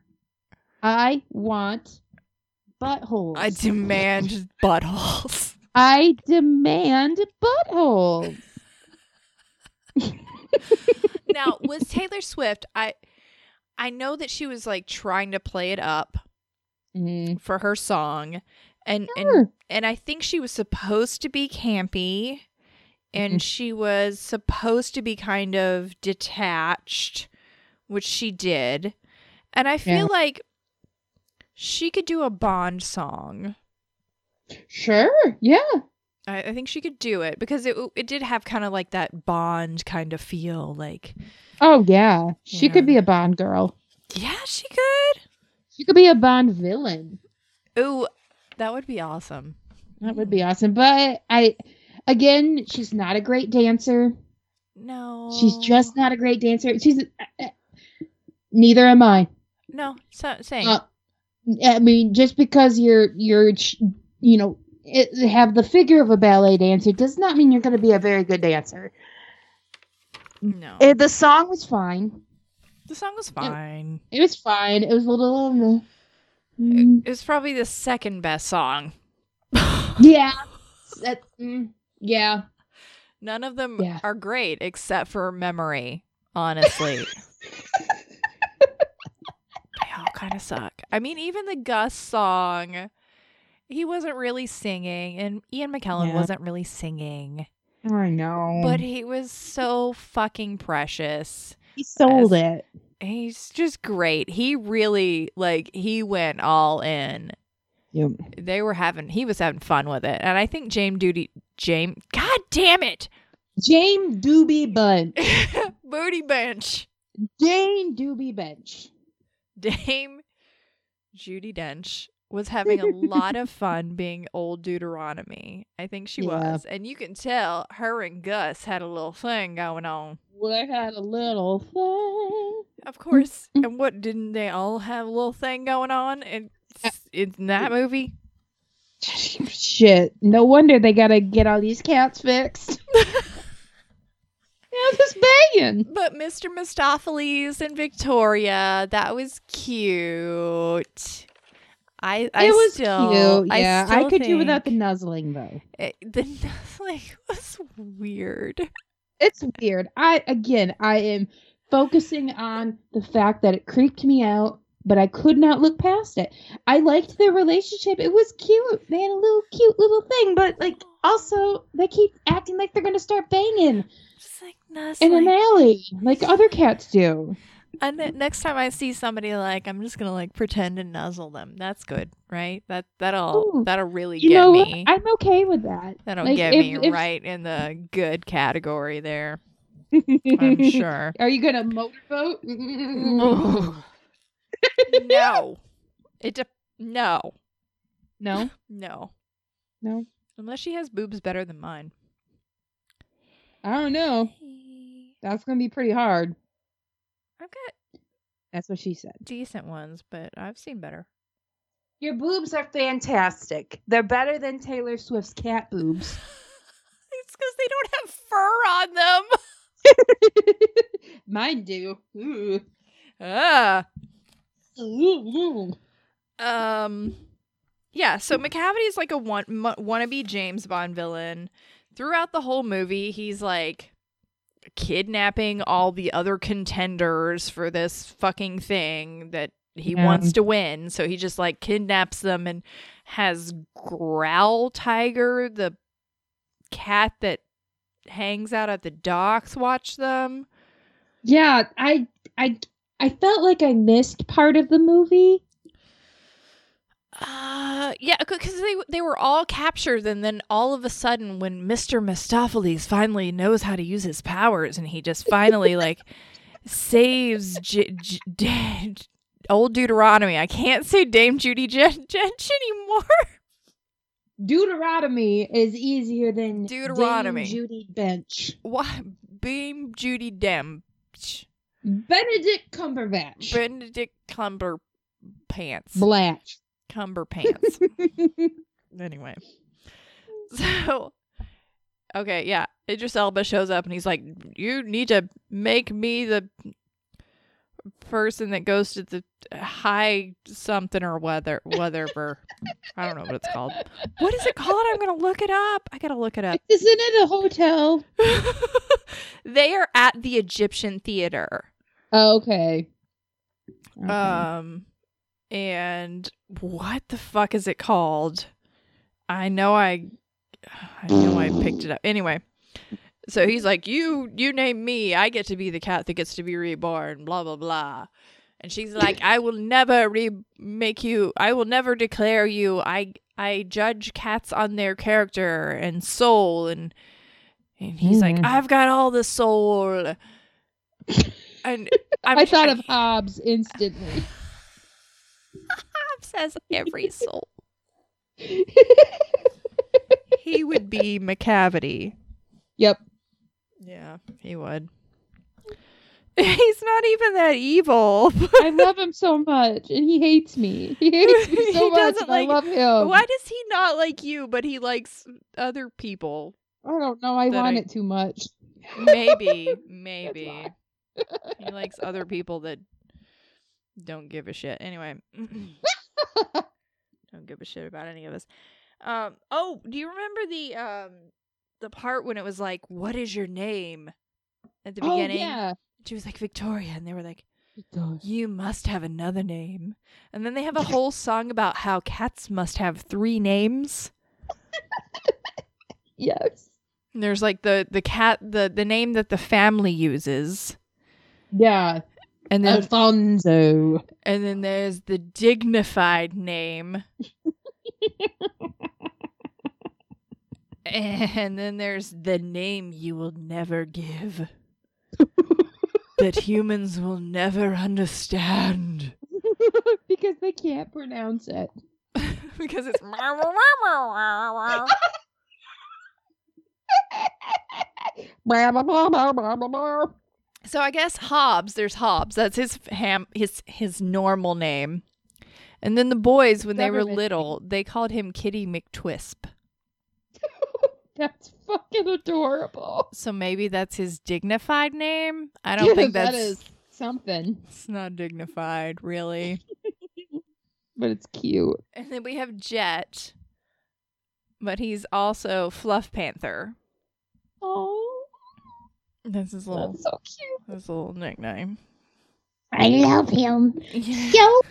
I want buttholes. I demand buttholes. I demand buttholes. now, was Taylor Swift? I I know that she was like trying to play it up Mm, for her song, and and sure. and I think she was supposed to be campy, and Mhm. she was supposed to be kind of detached, which she did, and I feel Yeah. like she could do a Bond song. Sure. Yeah. I, I think she could do it because it it did have kind of like that Bond kind of feel. Like, Oh yeah. She Yeah. could be a Bond girl. yeah, she could. She could be a Bond villain. Ooh, that would be awesome. That would be awesome. But I, again, she's not a great dancer. No, She's just not a great dancer. She's uh, uh, neither am I. no. So, same. Uh, I mean, just because you're you're you know it, have the figure of a ballet dancer does not mean you're going to be a very good dancer. no, Eh, the song was fine. the song was fine. It was fine. It was a little. uh, It, mm, it was probably the second best song. yeah. That, mm, yeah. None of them Yeah. are great except for Memory, honestly. they all kind of suck. I mean, even the Gus song, he wasn't really singing, and Ian McKellen Yeah. wasn't really singing, I know. but he was so fucking precious. he sold as- it. He's just great. He really, like, he went all in. Yep. They were having, he was having fun with it. And I think James Duty, James, God damn it! Jane Doobie Bunch. Booty bench. Jane Doobie Bench. Dame Judi Dench was having a lot of fun being old Deuteronomy. I think she Yeah. was. And you can tell her and Gus had a little thing going on. Well, I had a little thing. Of course. And what didn't they all have a little thing going on in, Uh, in that movie? Shit. No wonder they gotta get all these cats fixed. yeah, just banging. But Mr. Mistoffelees and Victoria, that was cute. I, I it was still, cute. I Yeah, I, still could do without the nuzzling though. it- the nuzzling was weird. It's weird. I again, I am focusing on the fact that it creeped me out, but I could not look past it. I liked their relationship. It was cute. They had a little cute little thing, but like also they keep acting like they're gonna start banging Just like nuzzling. in an alley like other cats do. And then next time I see somebody like I'm just gonna like pretend to nuzzle them. That's good, right? That that'll Ooh. that'll really get know me. I'm okay with that. that'll like, get if- me if- right in the good category there. I'm sure. Are you gonna motorboat? no, it de- no no, no no. unless she has boobs better than mine. I don't know. That's gonna be pretty hard. I've got That's what she said. decent ones, but I've seen better. Your boobs are fantastic. They're better than Taylor Swift's cat boobs. It's because they don't have fur on them. Mine do. Ooh. Ah. Ooh. Um, yeah. So Macavity is like a one m- wannabe James Bond villain. Throughout the whole movie, he's like kidnapping all the other contenders for this fucking thing that he Yeah. wants to win. So he just like kidnaps them and has Growltiger, the cat that hangs out at the docks, watch them. Yeah, I I I felt like I missed part of the movie. Uh, yeah, because they they were all captured, and then all of a sudden, when Mister Mistoffelees finally knows how to use his powers, and he just finally like saves J- J- D- old Deuteronomy. I can't say Dame Judi Dench anymore. Deuteronomy is easier than Deuteronomy. Dame Judy Bench. Why, Beam Judy Dem, Benedict Cumberbatch. Benedict Cumber Pants, Blatch. Cumber Pants. anyway so okay yeah idris elba shows up and he's like you need to make me the person that goes to the high something or whether whatever i don't know what it's called what is it called i'm gonna look it up i gotta look it up Isn't it a hotel? they are at the egyptian theater Oh, okay. Okay. Um, and what the fuck is it called? I know I, I know I picked it up. Anyway, so he's like, "You, you name me. I get to be the cat that gets to be reborn." Blah blah blah. And she's like, "I will never re make you. I will never declare you. I I judge cats on their character and soul." And and he's like, Mhm. "I've got all the soul." And I'm I thought of Hobbes instantly. Hobbs has every soul. he would be Macavity. yep. Yeah, he would. He's not even that evil. I love him so much, and he hates me. He hates me so He much. doesn't and like- I love him. Why does he not like you, but he likes other people? I don't know. I want I- it too much. Maybe, maybe. he likes other people that don't give a shit. Anyway, don't give a shit about any of us. Um. Oh, do you remember the um the part when it was like, "What is your name?" At the oh beginning, yeah. she was like Victoria, and they were like, "You must have another name." And then they have a whole song about how cats must have three names. Yes. And there's like the the cat the the name that the family uses, Yeah. And then Alfonso. And then there's the dignified name. and then there's the name you will never give. that humans will never understand. because they can't pronounce it. because it's. So I guess Hobbs, there's Hobbs. That's his ham his his normal name. And then the boys, when they were Government little, they called him Kitty McTwisp. That's fucking adorable. So maybe that's his dignified name. I don't think that's that is something, it's not dignified, really. but it's cute. and then we have Jet, but he's also Fluff Panther. Oh, That's his little that's so cute. his little nickname. I love him Yeah. so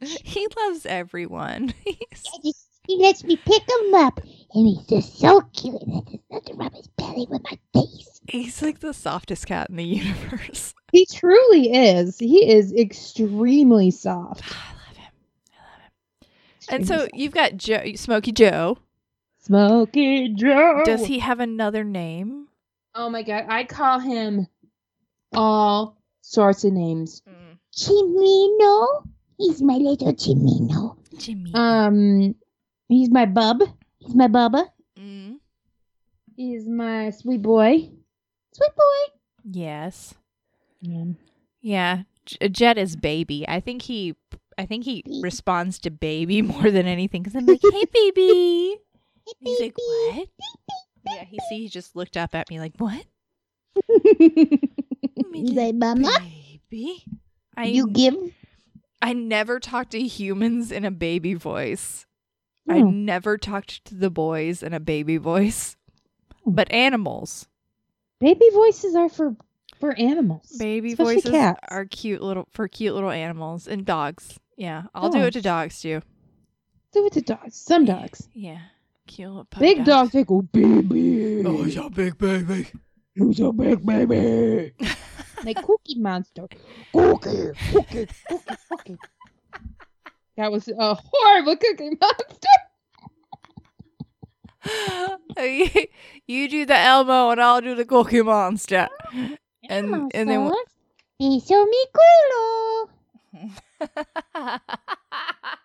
he loves everyone. He's- He lets me pick him up, and he's just so cute. And I just love to rub his belly with my face. he's like the softest cat in the universe. He truly is. He is extremely soft. I love him. I love him. And so you've got Joe, Smokey Joe. Smokey Joe. Does he have another name? Oh my god, I call him all sorts of names. Chimino, he's my little Chimino. Jimmy. Um, he's my bub. He's my bubba. Mm. He's my sweet boy. Sweet boy. Yes. Yeah. Yeah, J- Jet is baby. I think he, I think he responds to baby more than anything because I'm like, "Hey, baby." Hey, He's like, baby. Yeah, he see he just looked up at me like, "What?" Like, Mama, baby. I you give. I never talk to humans in a baby voice. I Oh. never talked to the boys in a baby voice, hmm. but animals. Baby voices are for for animals. Baby especially voices cats. are cute little for cute little animals and dogs. Yeah, I'll do oh. it to dogs too. Do it to dogs. Some dogs. Yeah, cute little puppy Big dogs, they go baby. Oh, yeah, big baby. Who's a big baby? like Cookie Monster. Cookie, cookie, cookie, cookie. That was a horrible Cookie Monster. you, you do the Elmo and I'll do the Cookie Monster. And and then Hermosos. Piso mi culo.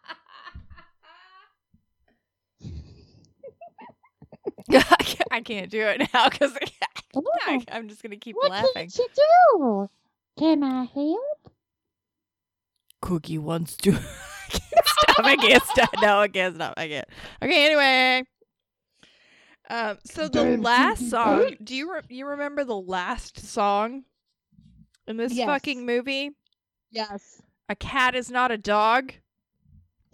I can't- do it now because I'm just gonna keep what laughing. can't you do? Can I help? Cookie wants to. I stop. I can't stop. No, I can't stop. I can't. Okay. Anyway. Um. So the last song. Do you re- you remember the last song in this Yes. fucking movie? Yes. A cat is not a dog.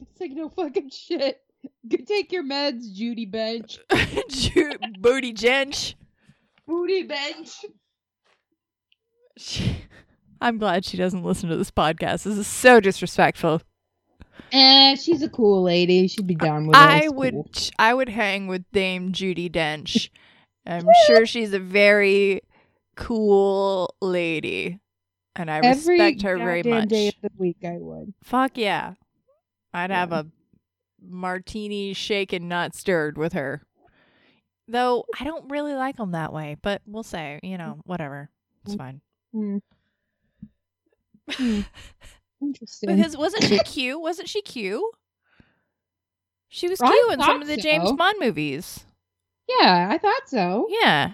It's like no fucking shit. Go take your meds, Judy Bench. Ju- Booty Jench. Booty Bench. She- I'm glad she doesn't listen to this podcast. This is so disrespectful. Eh, she's a cool lady. She'd be down with it. I would cool. I would hang with Dame Judi Dench. I'm sure she's a very cool lady. And I Every respect her very much. day of the week. I would. Fuck yeah. I'd have a martini shaken not stirred with her. Though I don't really like them that way, but we'll say, you know, whatever. It's fine. Hmm. Hmm. Interesting. Because wasn't she cute? Wasn't she cute? She was I cute in some of the James so. Bond movies. yeah, I thought so. Yeah.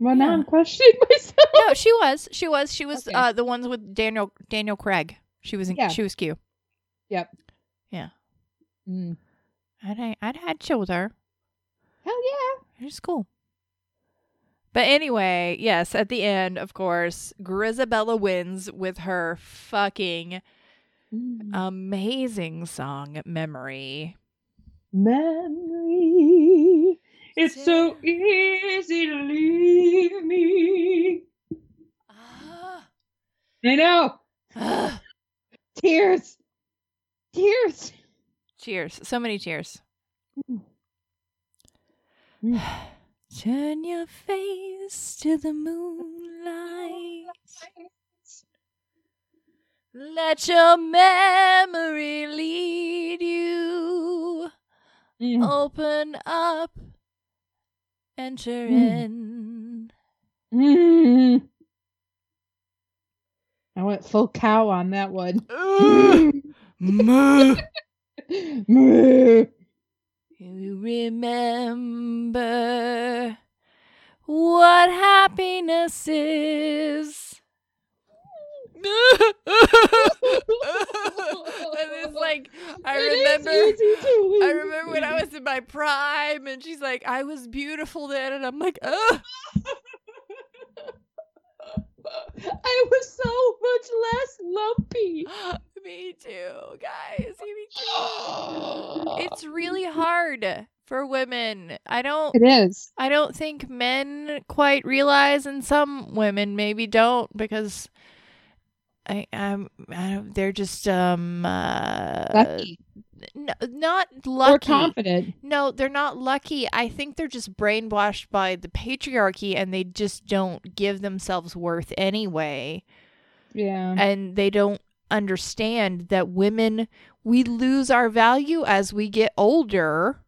Well, now Yeah. I'm questioning myself. No, she was. She was. She was Okay. uh the ones with Daniel Daniel Craig. She was in, Yeah. she was cute. Yep. Yeah. Mm. I'd I'd had chill with her. Hell yeah. She's cool. But anyway, yes, at the end, of course, Grizabella wins with her fucking Mm. amazing song Memory. Memory. It's so easy to leave me. Ah, I know. ah. Tears. Tears. Cheers. So many cheers. Mm. Turn your face to the moonlight. Let your memory lead you. Mm. Open up. Enter Mm. in. Mm. I went full cow on that one. Ugh. Moo. Moo. You remember what happiness is. and it's like I remember I remember when I was in my prime and she's like, I was beautiful then and I'm like, ugh. I was so much less lumpy. Me too, guys. Me too. It's really hard for women. I don't It is. I don't think men quite realize, and some women maybe don't because I, I'm, I don't, they're just um uh, Lucky. not or lucky. confident. No, they're not lucky. I think they're just brainwashed by the patriarchy, and they just don't give themselves worth anyway, Yeah. and they don't understand that women we lose our value as we get older.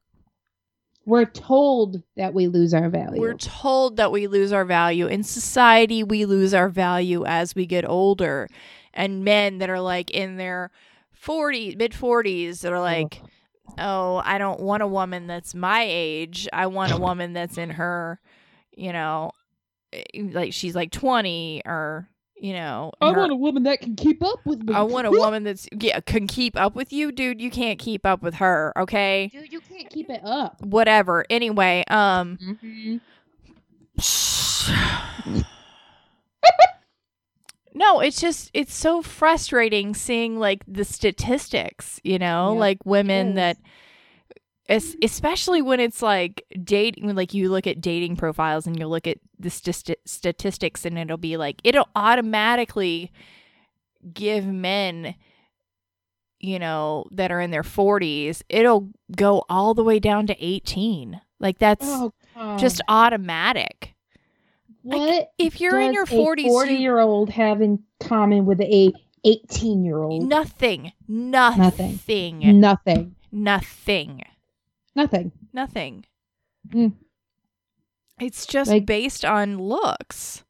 We're told that we lose our value. We're told that we lose our value. In society, we lose our value as we get older. And men that are like in their 40s, mid 40s, that are like, oh, I don't want a woman that's my age. I want a woman that's in her, you know, eh, like she's like 20 or, you know, I her- want a woman that can keep up with me. I want a woman that's, yeah, can keep up with you. Dude, you can't keep up with her, okay? Dude, you can't keep it up. Whatever. Anyway, um, Mm-hmm. no, it's just it's so frustrating seeing like the statistics, you know, Yeah, like women that es- especially when it's like dating like you look at dating profiles and you look at the st- statistics and it'll be like it'll automatically give men you know that are in their 40s it'll go all the way down to 18 like that's Oh, just automatic what if you're in your does 40s a 40 year old have in common with a 18 year old? nothing nothing Nothing. nothing Nothing. Nothing Nothing. Mm. it's just Like- based on looks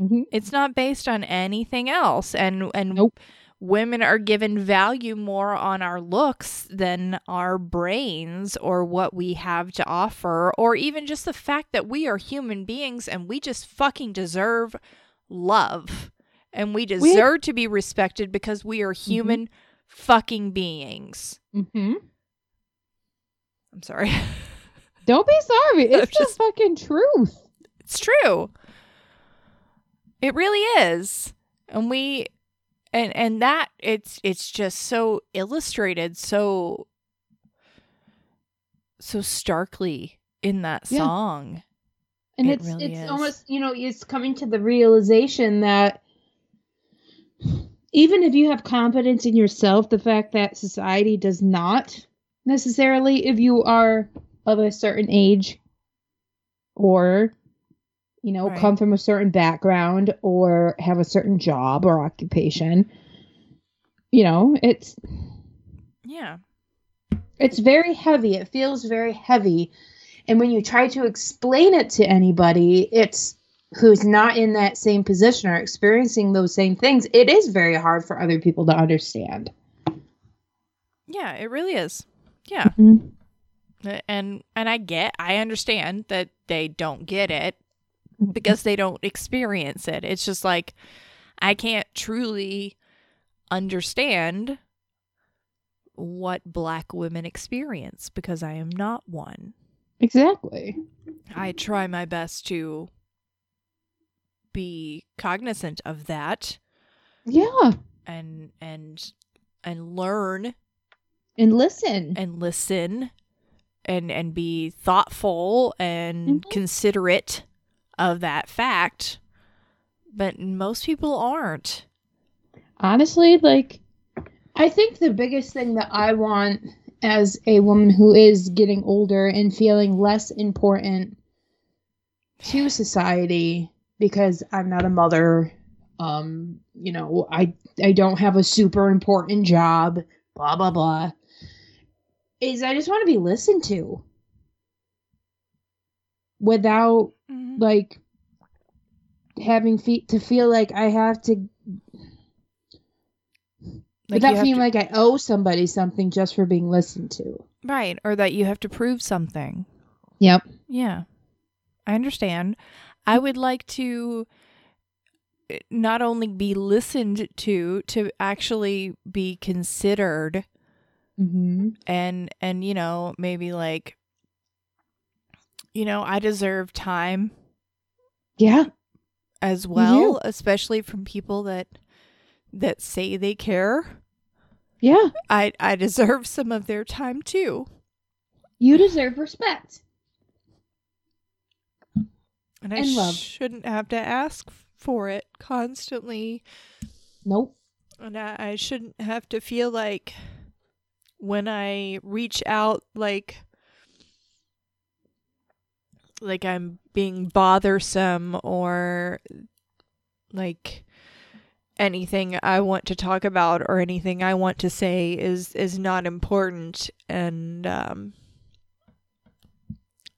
Mhm. it's not based on anything else and and Nope. women are given value more on our looks than our brains or what we have to offer or even just the fact that we are human beings and we just fucking deserve love and we deserve to be respected because we are human fucking beings Mhm. I'm sorry Don't be sorry. It's just- the fucking truth. It's true. It really is. And we and and that it's it's just so illustrated so so starkly in that Yeah. song. And It it's really it's is. almost you know it's coming to the realization that even if you have confidence in yourself, the fact that society does not necessarily, if you are of a certain age or you know Right. come from a certain background or have a certain job or occupation, you know it's Yeah. it's very heavy. It feels very heavy. And when you try to explain it to anybody, it's who's not in that same position or experiencing those same things, it is very hard for other people to understand. Yeah, it really is. Yeah. Mhm. And and I get I understand that they don't get it because they don't experience it. It's just like I can't truly understand what black women experience because I am not one. Exactly. I try my best to be cognizant of that Yeah. and and and learn And listen. and listen and and be thoughtful and Mhm. considerate of that fact but most people aren't Honestly, like, I think the biggest thing that I want as a woman who is getting older and feeling less important to society because I'm not a mother, um, you know, I I don't have a super important job, blah blah blah. Is I just want to be listened to. Without like having feet to feel like I have to Like without feeling to- like I owe somebody something just for being listened to. right or that you have to prove something. Yep. yeah. I understand. I would like to eh, not only be listened to to actually be considered Mm-hmm. and and you know maybe like you know i deserve time Yeah. as well especially from people that that say they care Yeah. i i deserve some of their time too You deserve respect. and i love. shouldn't have to ask for it constantly Nope. and I, I shouldn't have to feel like when i reach out like like i'm being bothersome or like anything i want to talk about or anything i want to say is is not important and um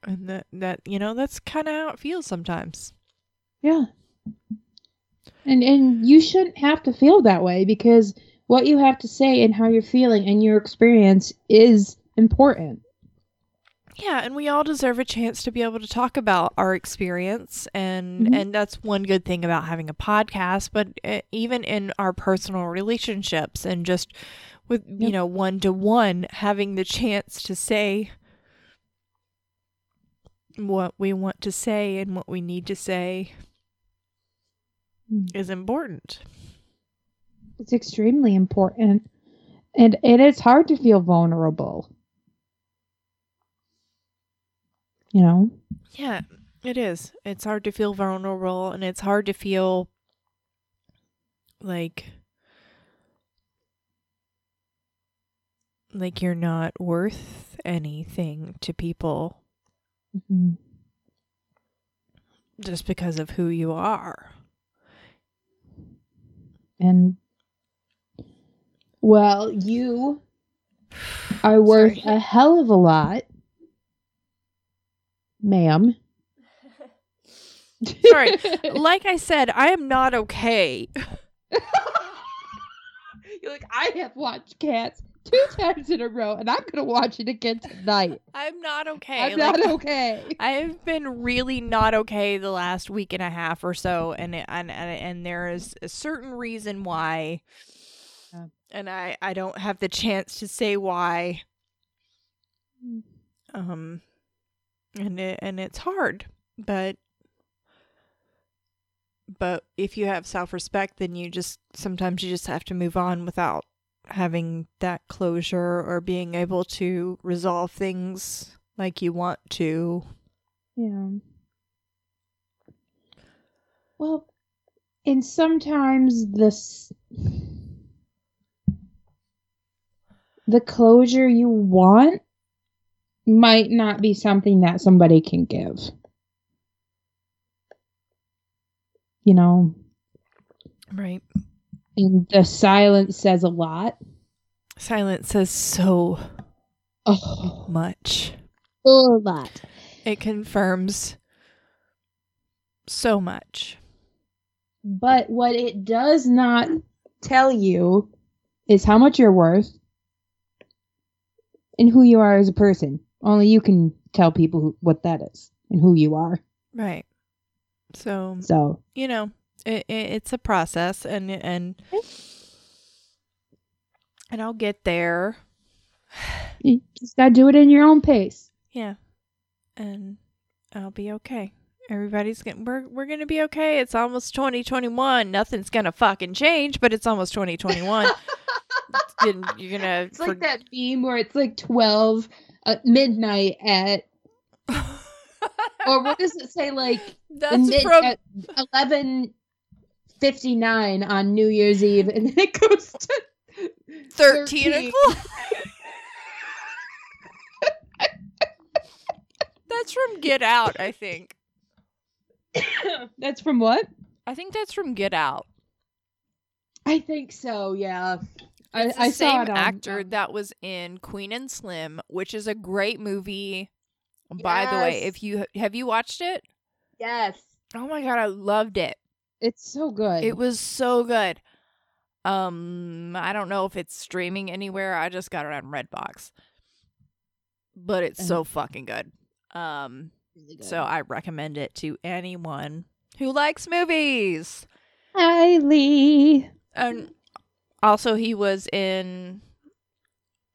and that that you know that's kind of how it feels sometimes Yeah. And and you shouldn't have to feel that way because what you have to say and how you're feeling and your experience is important. Yeah, and we all deserve a chance to be able to talk about our experience and Mhm. and that's one good thing about having a podcast, but uh, even in our personal relationships and just with you know one to one having the chance to say what we want to say and what we need to say Mm. is important. It's extremely important. And and it's hard to feel vulnerable. You know? Yeah. It is. It's hard to feel vulnerable and it's hard to feel like like you're not worth anything to people Mhm. just because of who you are. And well, you are worth Sorry. a hell of a lot, ma'am. Sorry. like I said, I am not okay. You're like, I have watched Cats two times in a row, and I'm gonna watch it again tonight. I'm not okay. I'm Like, not okay. I've been really not okay the last week and a half or so, and and and, and there is a certain reason why. And I I don't have the chance to say why. Um, and it, and it's hard, but but if you have self respect, then you just sometimes you just have to move on without having that closure or being able to resolve things like you want to. Yeah. Well, and sometimes this the closure you want might not be something that somebody can give. You know, Right. and the silence says a lot. Silence says so Oh, much. A lot. It confirms so much. but what it does not tell you is how much you're worth and who you are as a person. Only you can tell people who, what that is and who you are. Right. So, So, you know, it, it, it's a process and and and I'll get there. you just gotta do it in your own pace. Yeah. And I'll be okay. Everybody's to we're we're to be okay. It's almost 2021. Nothing's to fucking change, but it's almost 2021. you're to It's like that meme where it's like 12 uh, midnight at, or what does it say? Like That's mid- from 11:59 on New Year's Eve, and then it goes to 13 13. o'clock. that's from Get Out, I think. That's from what? I think that's from Get Out. I think so. Yeah. I, It's the I same saw it on, actor um, that was in Queen and Slim, which is a great movie. By the way, if you have you watched it? Yes, Oh my god, I loved it. it's so good. It was so good. Um, I don't know if it's streaming anywhere. I just got it on Redbox, but it's so fucking good. Um, really good. so I recommend it to anyone who likes movies. highly. And also, he was in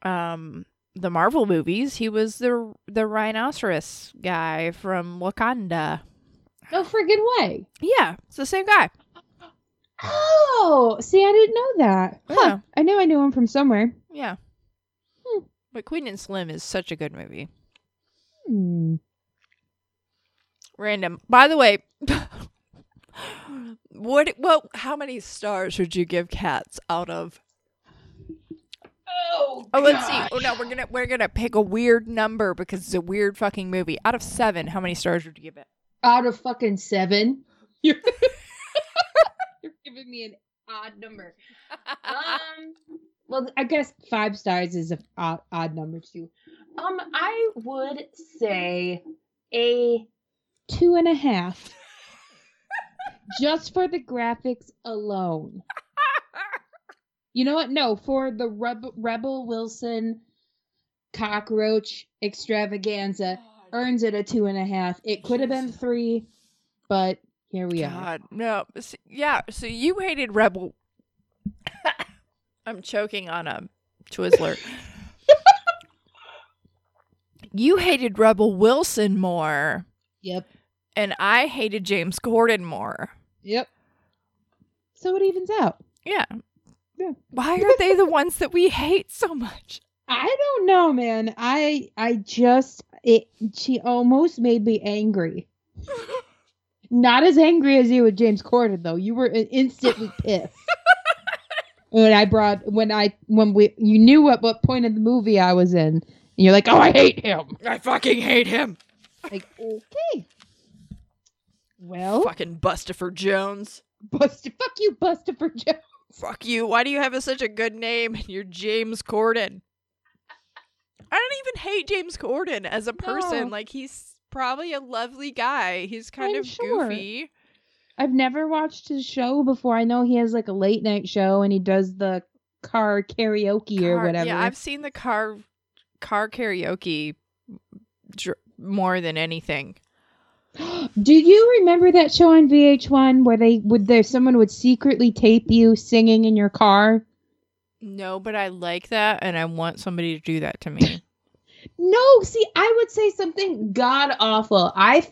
um the Marvel movies. He was the the rhinoceros guy from Wakanda. No friggin' way. Yeah, it's the same guy. Oh, see, I didn't know that. Huh. Yeah. I knew I knew him from somewhere. Yeah. Hmm. But Queen and Slim is such a good movie. Hmm. Random. By the way, what what how many stars would you give Cats out of Oh, Oh, let's see. Oh no, we're going to we're to pick a weird number because it's a weird fucking movie. Out of 7, how many stars would you give it? Out of fucking seven. You're, You're giving me an odd number. Um. Well, I guess five stars is a odd, odd number too. Um, I would say a two and a half, just for the graphics alone. You know what? No, for the Rebel, Rebel Wilson cockroach extravaganza earns it a two and a half. It could have been three, but here we are. God, no. S- Yeah, so you hated Rebel. I'm choking on a Twizzler. you hated Rebel Wilson more, Yep. and I hated James Corden more. Yep. So it evens out. Yeah. Yeah. Why are they the ones that we hate so much? I don't know, man. I I just it she almost made me angry. Not as angry as you with James Corden though. You were instantly pissed. when I brought when I when we you knew what what point of the movie I was in. And you're like, "Oh, I hate him." I fucking hate him. Like, "Okay." Well, Fucking Bustopher Jones. Buster, fuck you, Bustifer Jones. Fuck you. Why do you have a, such a good name? You're James Corden. I don't even hate James Corden as a person. No. Like he's probably a lovely guy. He's kind I'm of sure. goofy. I've never watched his show before. I know he has like a late night show and he does the car karaoke or whatever. Yeah, I've seen the car car karaoke dr- more than anything. Do you remember that show on VH1 where they would there someone would secretly tape you singing in your car? No, but I like that and I want somebody to do that to me. No, see, I would say something god awful. I've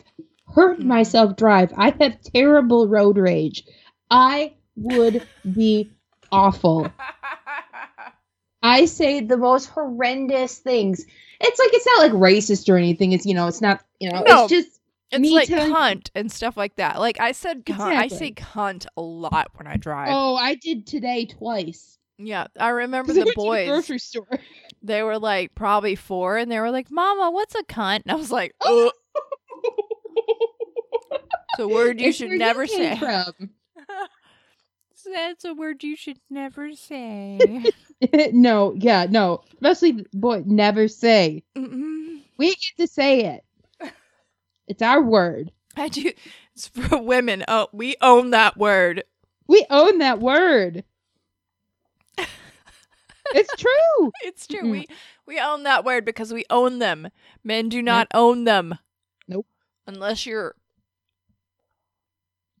heard Mhm. myself drive. I have terrible road rage. I would be awful. I say the most horrendous things. It's like it's not like racist or anything. It's you know, it's not you know, No. it's just It's Me like telling- cunt and stuff like that. Like I said, cunt, I say cunt a lot when I drive. oh, I did today twice. Yeah, I remember the boys. grocery store. They were like probably four, and they were like, "Mama, what's a cunt?" And I was like, Oh. "Uh, "It's a word you It's should never say." From. That's a word you should never say. no, yeah, no. Especially boy, never say. Mm-mm. We get to say it. It's our word. I do. It's for women. Oh, we own that word. We own that word. it's true. It's true. Mm-mm. We we own that word because we own them. Men do not own them. Nope. Unless you're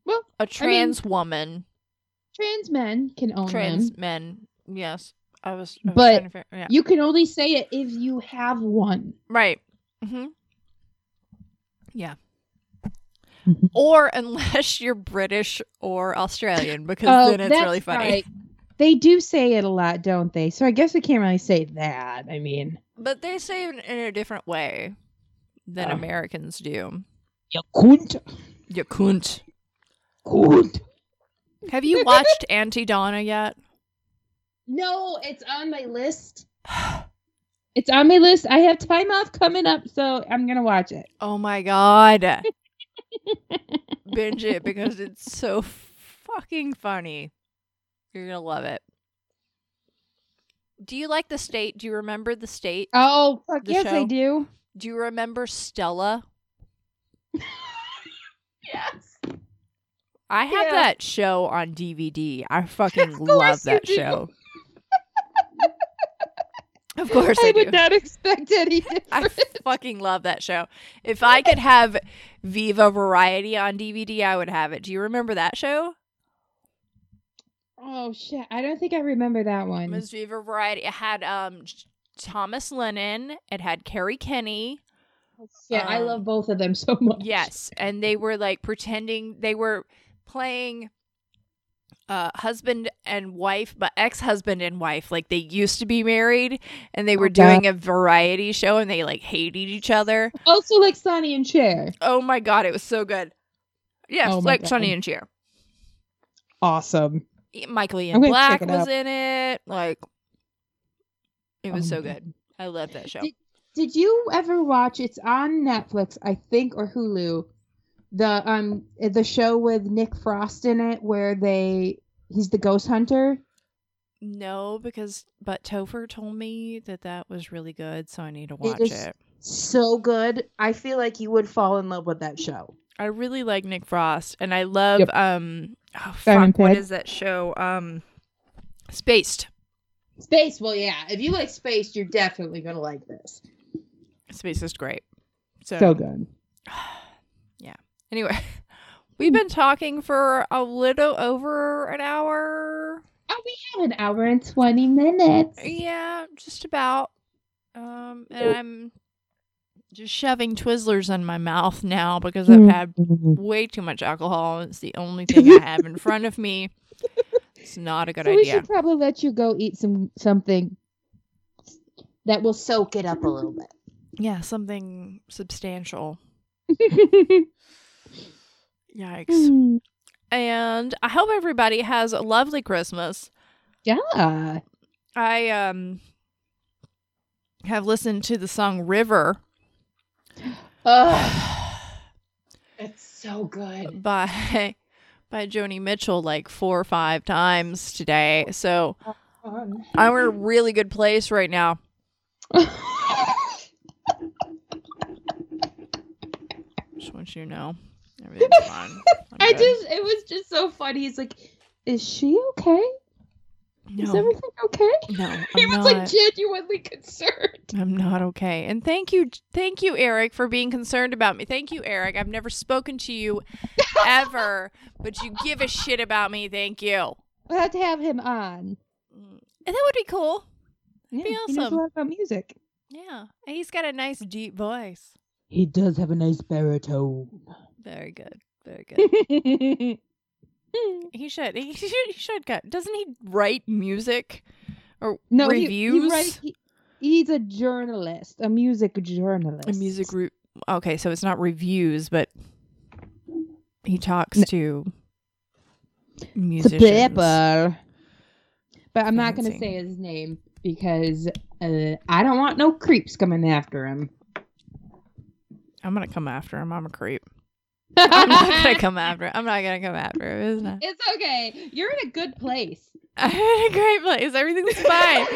Well, a trans woman. trans men can own Trans them. men. Yes. I was, I was But figure- yeah. You can only say it if you have one. Right. hmm Yeah. Mhm. or unless you're British or Australian, because Oh, then it's really funny. right. They do say it a lot, don't they? So I guess we can't really say that. I mean, But they say it in a different way than Oh. Americans do. you couldn't. You couldn't. Couldn't. Have you watched Aunty Donna yet? No, it's on my list. It's on my list. I have time off coming up, so I'm gonna watch it. Oh my god. Binge it because it's so fucking funny. You're gonna love it. Do you like the state? Do you remember the state? Oh, fuck The yes, I do. Do you remember Stella? Yes. I have Yeah. that show on DVD. I fucking love that show. Of course I, I do. would not expect any I fucking love that show. If I could have Viva Variety on DVD, I would have it. Do you remember that show? oh shit! I don't think I remember that It one. was Viva Variety. It had um Thomas Lennon. It had Kerri Kenney. Yeah, I um, love both of them so much. Yes, and they were like pretending they were playing uh husband and wife, but ex-husband and wife. Like they used to be married and they were Oh, doing a variety show and they like hated each other. Also, like Sonny and Cher. Oh my god, it was so good. Yes, Oh like God. Sonny and Cher. Awesome. Michael Ian Black was in it. Like it was Oh so my good. I love that show. Did- Did you ever watch? It's on Netflix, I think, or Hulu. The um the show with Nick Frost in it, where they he's the ghost hunter. No, because but Topher told me that that was really good, so I need to watch is- it. So good. I feel like you would fall in love with that show. I really like Nick Frost, and I love Yep. um. Oh Simon fuck! What Pegg. is that show? Um, Spaced. Space. Well, yeah. If you like space, you're definitely gonna like this. Spaced is great. So, So good. anyway, we've been talking for a little over an hour. Oh, we have an hour and twenty minutes. Yeah, just about. Um, and I'm just shoving Twizzlers in my mouth now because I've had way too much alcohol. It's the only thing I have in front of me. It's not a good so we should probably let you go eat some something that will soak it up a little bit. Yeah, something substantial. Yikes. Mm, And I hope everybody has a lovely Christmas. yeah. I um have listened to the song River Ugh, it's so good. by by Joni Mitchell like four or five times today. So I'm in a really good place right now. Just want you to know. Everything's fine. I'm good. just, it was just so funny. He's like, "Is she okay? Is everything okay?" no, I'm he was not. like genuinely concerned. I'm not okay. And thank you, thank you, Eric, for being concerned about me. Thank you, Eric. I've never spoken to you ever, but you give a shit about me. Thank you. We'll have to have him on. Mm. And that would be cool. Yeah, Be He knows a awesome. lot about music. Yeah. And he's got a nice deep voice. He does have a nice baritone. Very good. Very good. he should. He should. He should get. Doesn't he write music or no, reviews? He, write- he- he's a journalist, a music journalist. a music re- Okay, so it's not reviews, but he talks No. to to musicians. people. But I'm not going to say his name because uh, I don't want no creeps coming after him. I'm gonna come after him. I'm a creep. I'm not gonna come after. I'm not gonna come after. It's not. It's okay. You're in a good place. I'm in a great place. Everything's fine.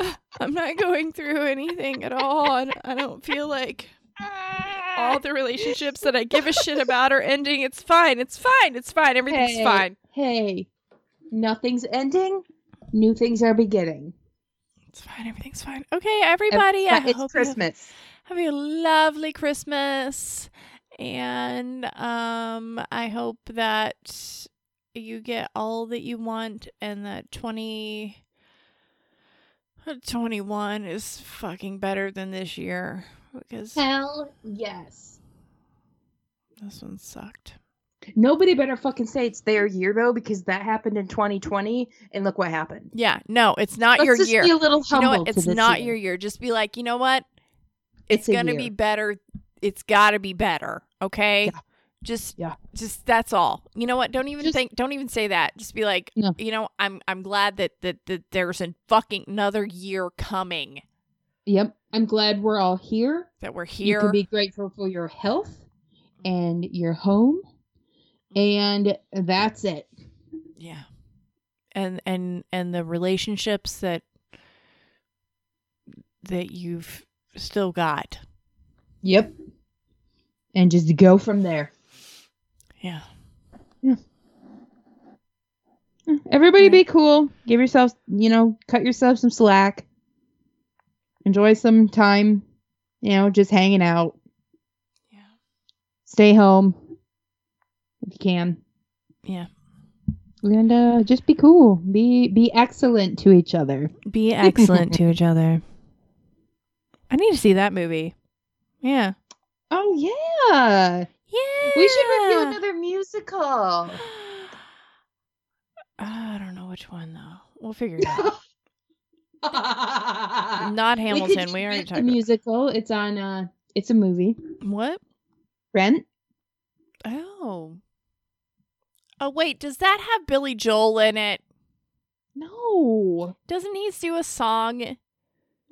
I'm not going through anything at all. I don't- feel like all the relationships that I give a shit about are ending. It's fine. It's fine. It's fine. Everything's Hey. fine. Hey, nothing's ending. New things are beginning. It's fine. Everything's fine. Okay, everybody. I It's, it's hope you have- a lovely Christmas. And um I hope that you get all that you want and that 20 21 is fucking better than this year because Hell yes. this one sucked. Nobody better fucking say it's their year though, because that happened in 2020, and look what happened. Yeah, no, it's not Let's your just year. be a little humble You know what? It's not year. your year. Just be like, you know what? It's It's, gonna year. be better. It's gotta be better. Okay. Yeah. Just Yeah. just that's all. You know what? Don't even Just- think don't even say that. Just be like, No. you know, I'm I'm glad that, that that there's a fucking another year coming. Yep. I'm glad we're all here. That we're here. You can be grateful for your health and your home, mm-hmm. and that's it. yeah. And and and the relationships that that you've still got. Yep. And just go from there. Yeah. Yeah. Everybody be cool. Give yourself, you know, cut yourself some slack. Enjoy some time, you know, just hanging out. Yeah. Stay home if you can. Yeah. And uh, just be cool. Be be excellent to each other. Be excellent to each other. I need to see that movie. Yeah. Oh yeah. Yeah. We should review another musical. I don't know which one though. We'll figure it out. Not Hamilton. We, already the talked about musical. It's on uh it's a movie. what? Rent? Oh. Oh wait, does that have Billy Joel in it? No. Doesn't he do a song?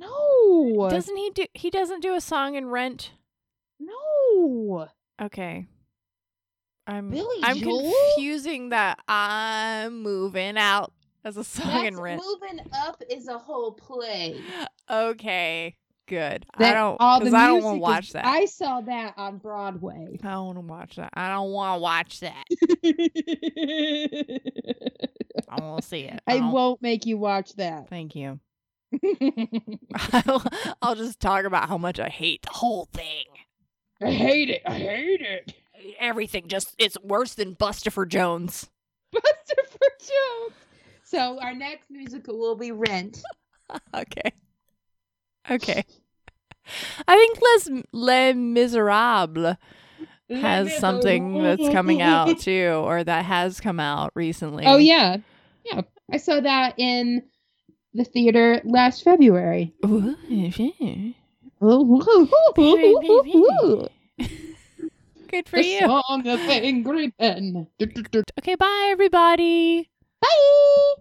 No. Doesn't he do he doesn't do a song in Rent? no. Okay. I'm Billy I'm Joel? confusing that I'm moving out as a song in Rent. moving up is a whole play. Okay. Good. I don't cuz I don't want to watch is- that. I saw that on Broadway. I don't want to watch that. I don't want to watch that. I won't see it. I don't- won't make you watch that. Thank you. I'll, I'll just talk about how much I hate the whole thing. I hate it. I hate it. Everything just it's worse than Buster Jones. Bustopher Jones. So our next musical will be Rent. okay. Okay. I think Les Les Miserables has something that's coming out too, or that has come out recently. Oh yeah, yeah. I saw that in the theater last February. Good for the you. song of angry men. Okay, bye everybody. Bye.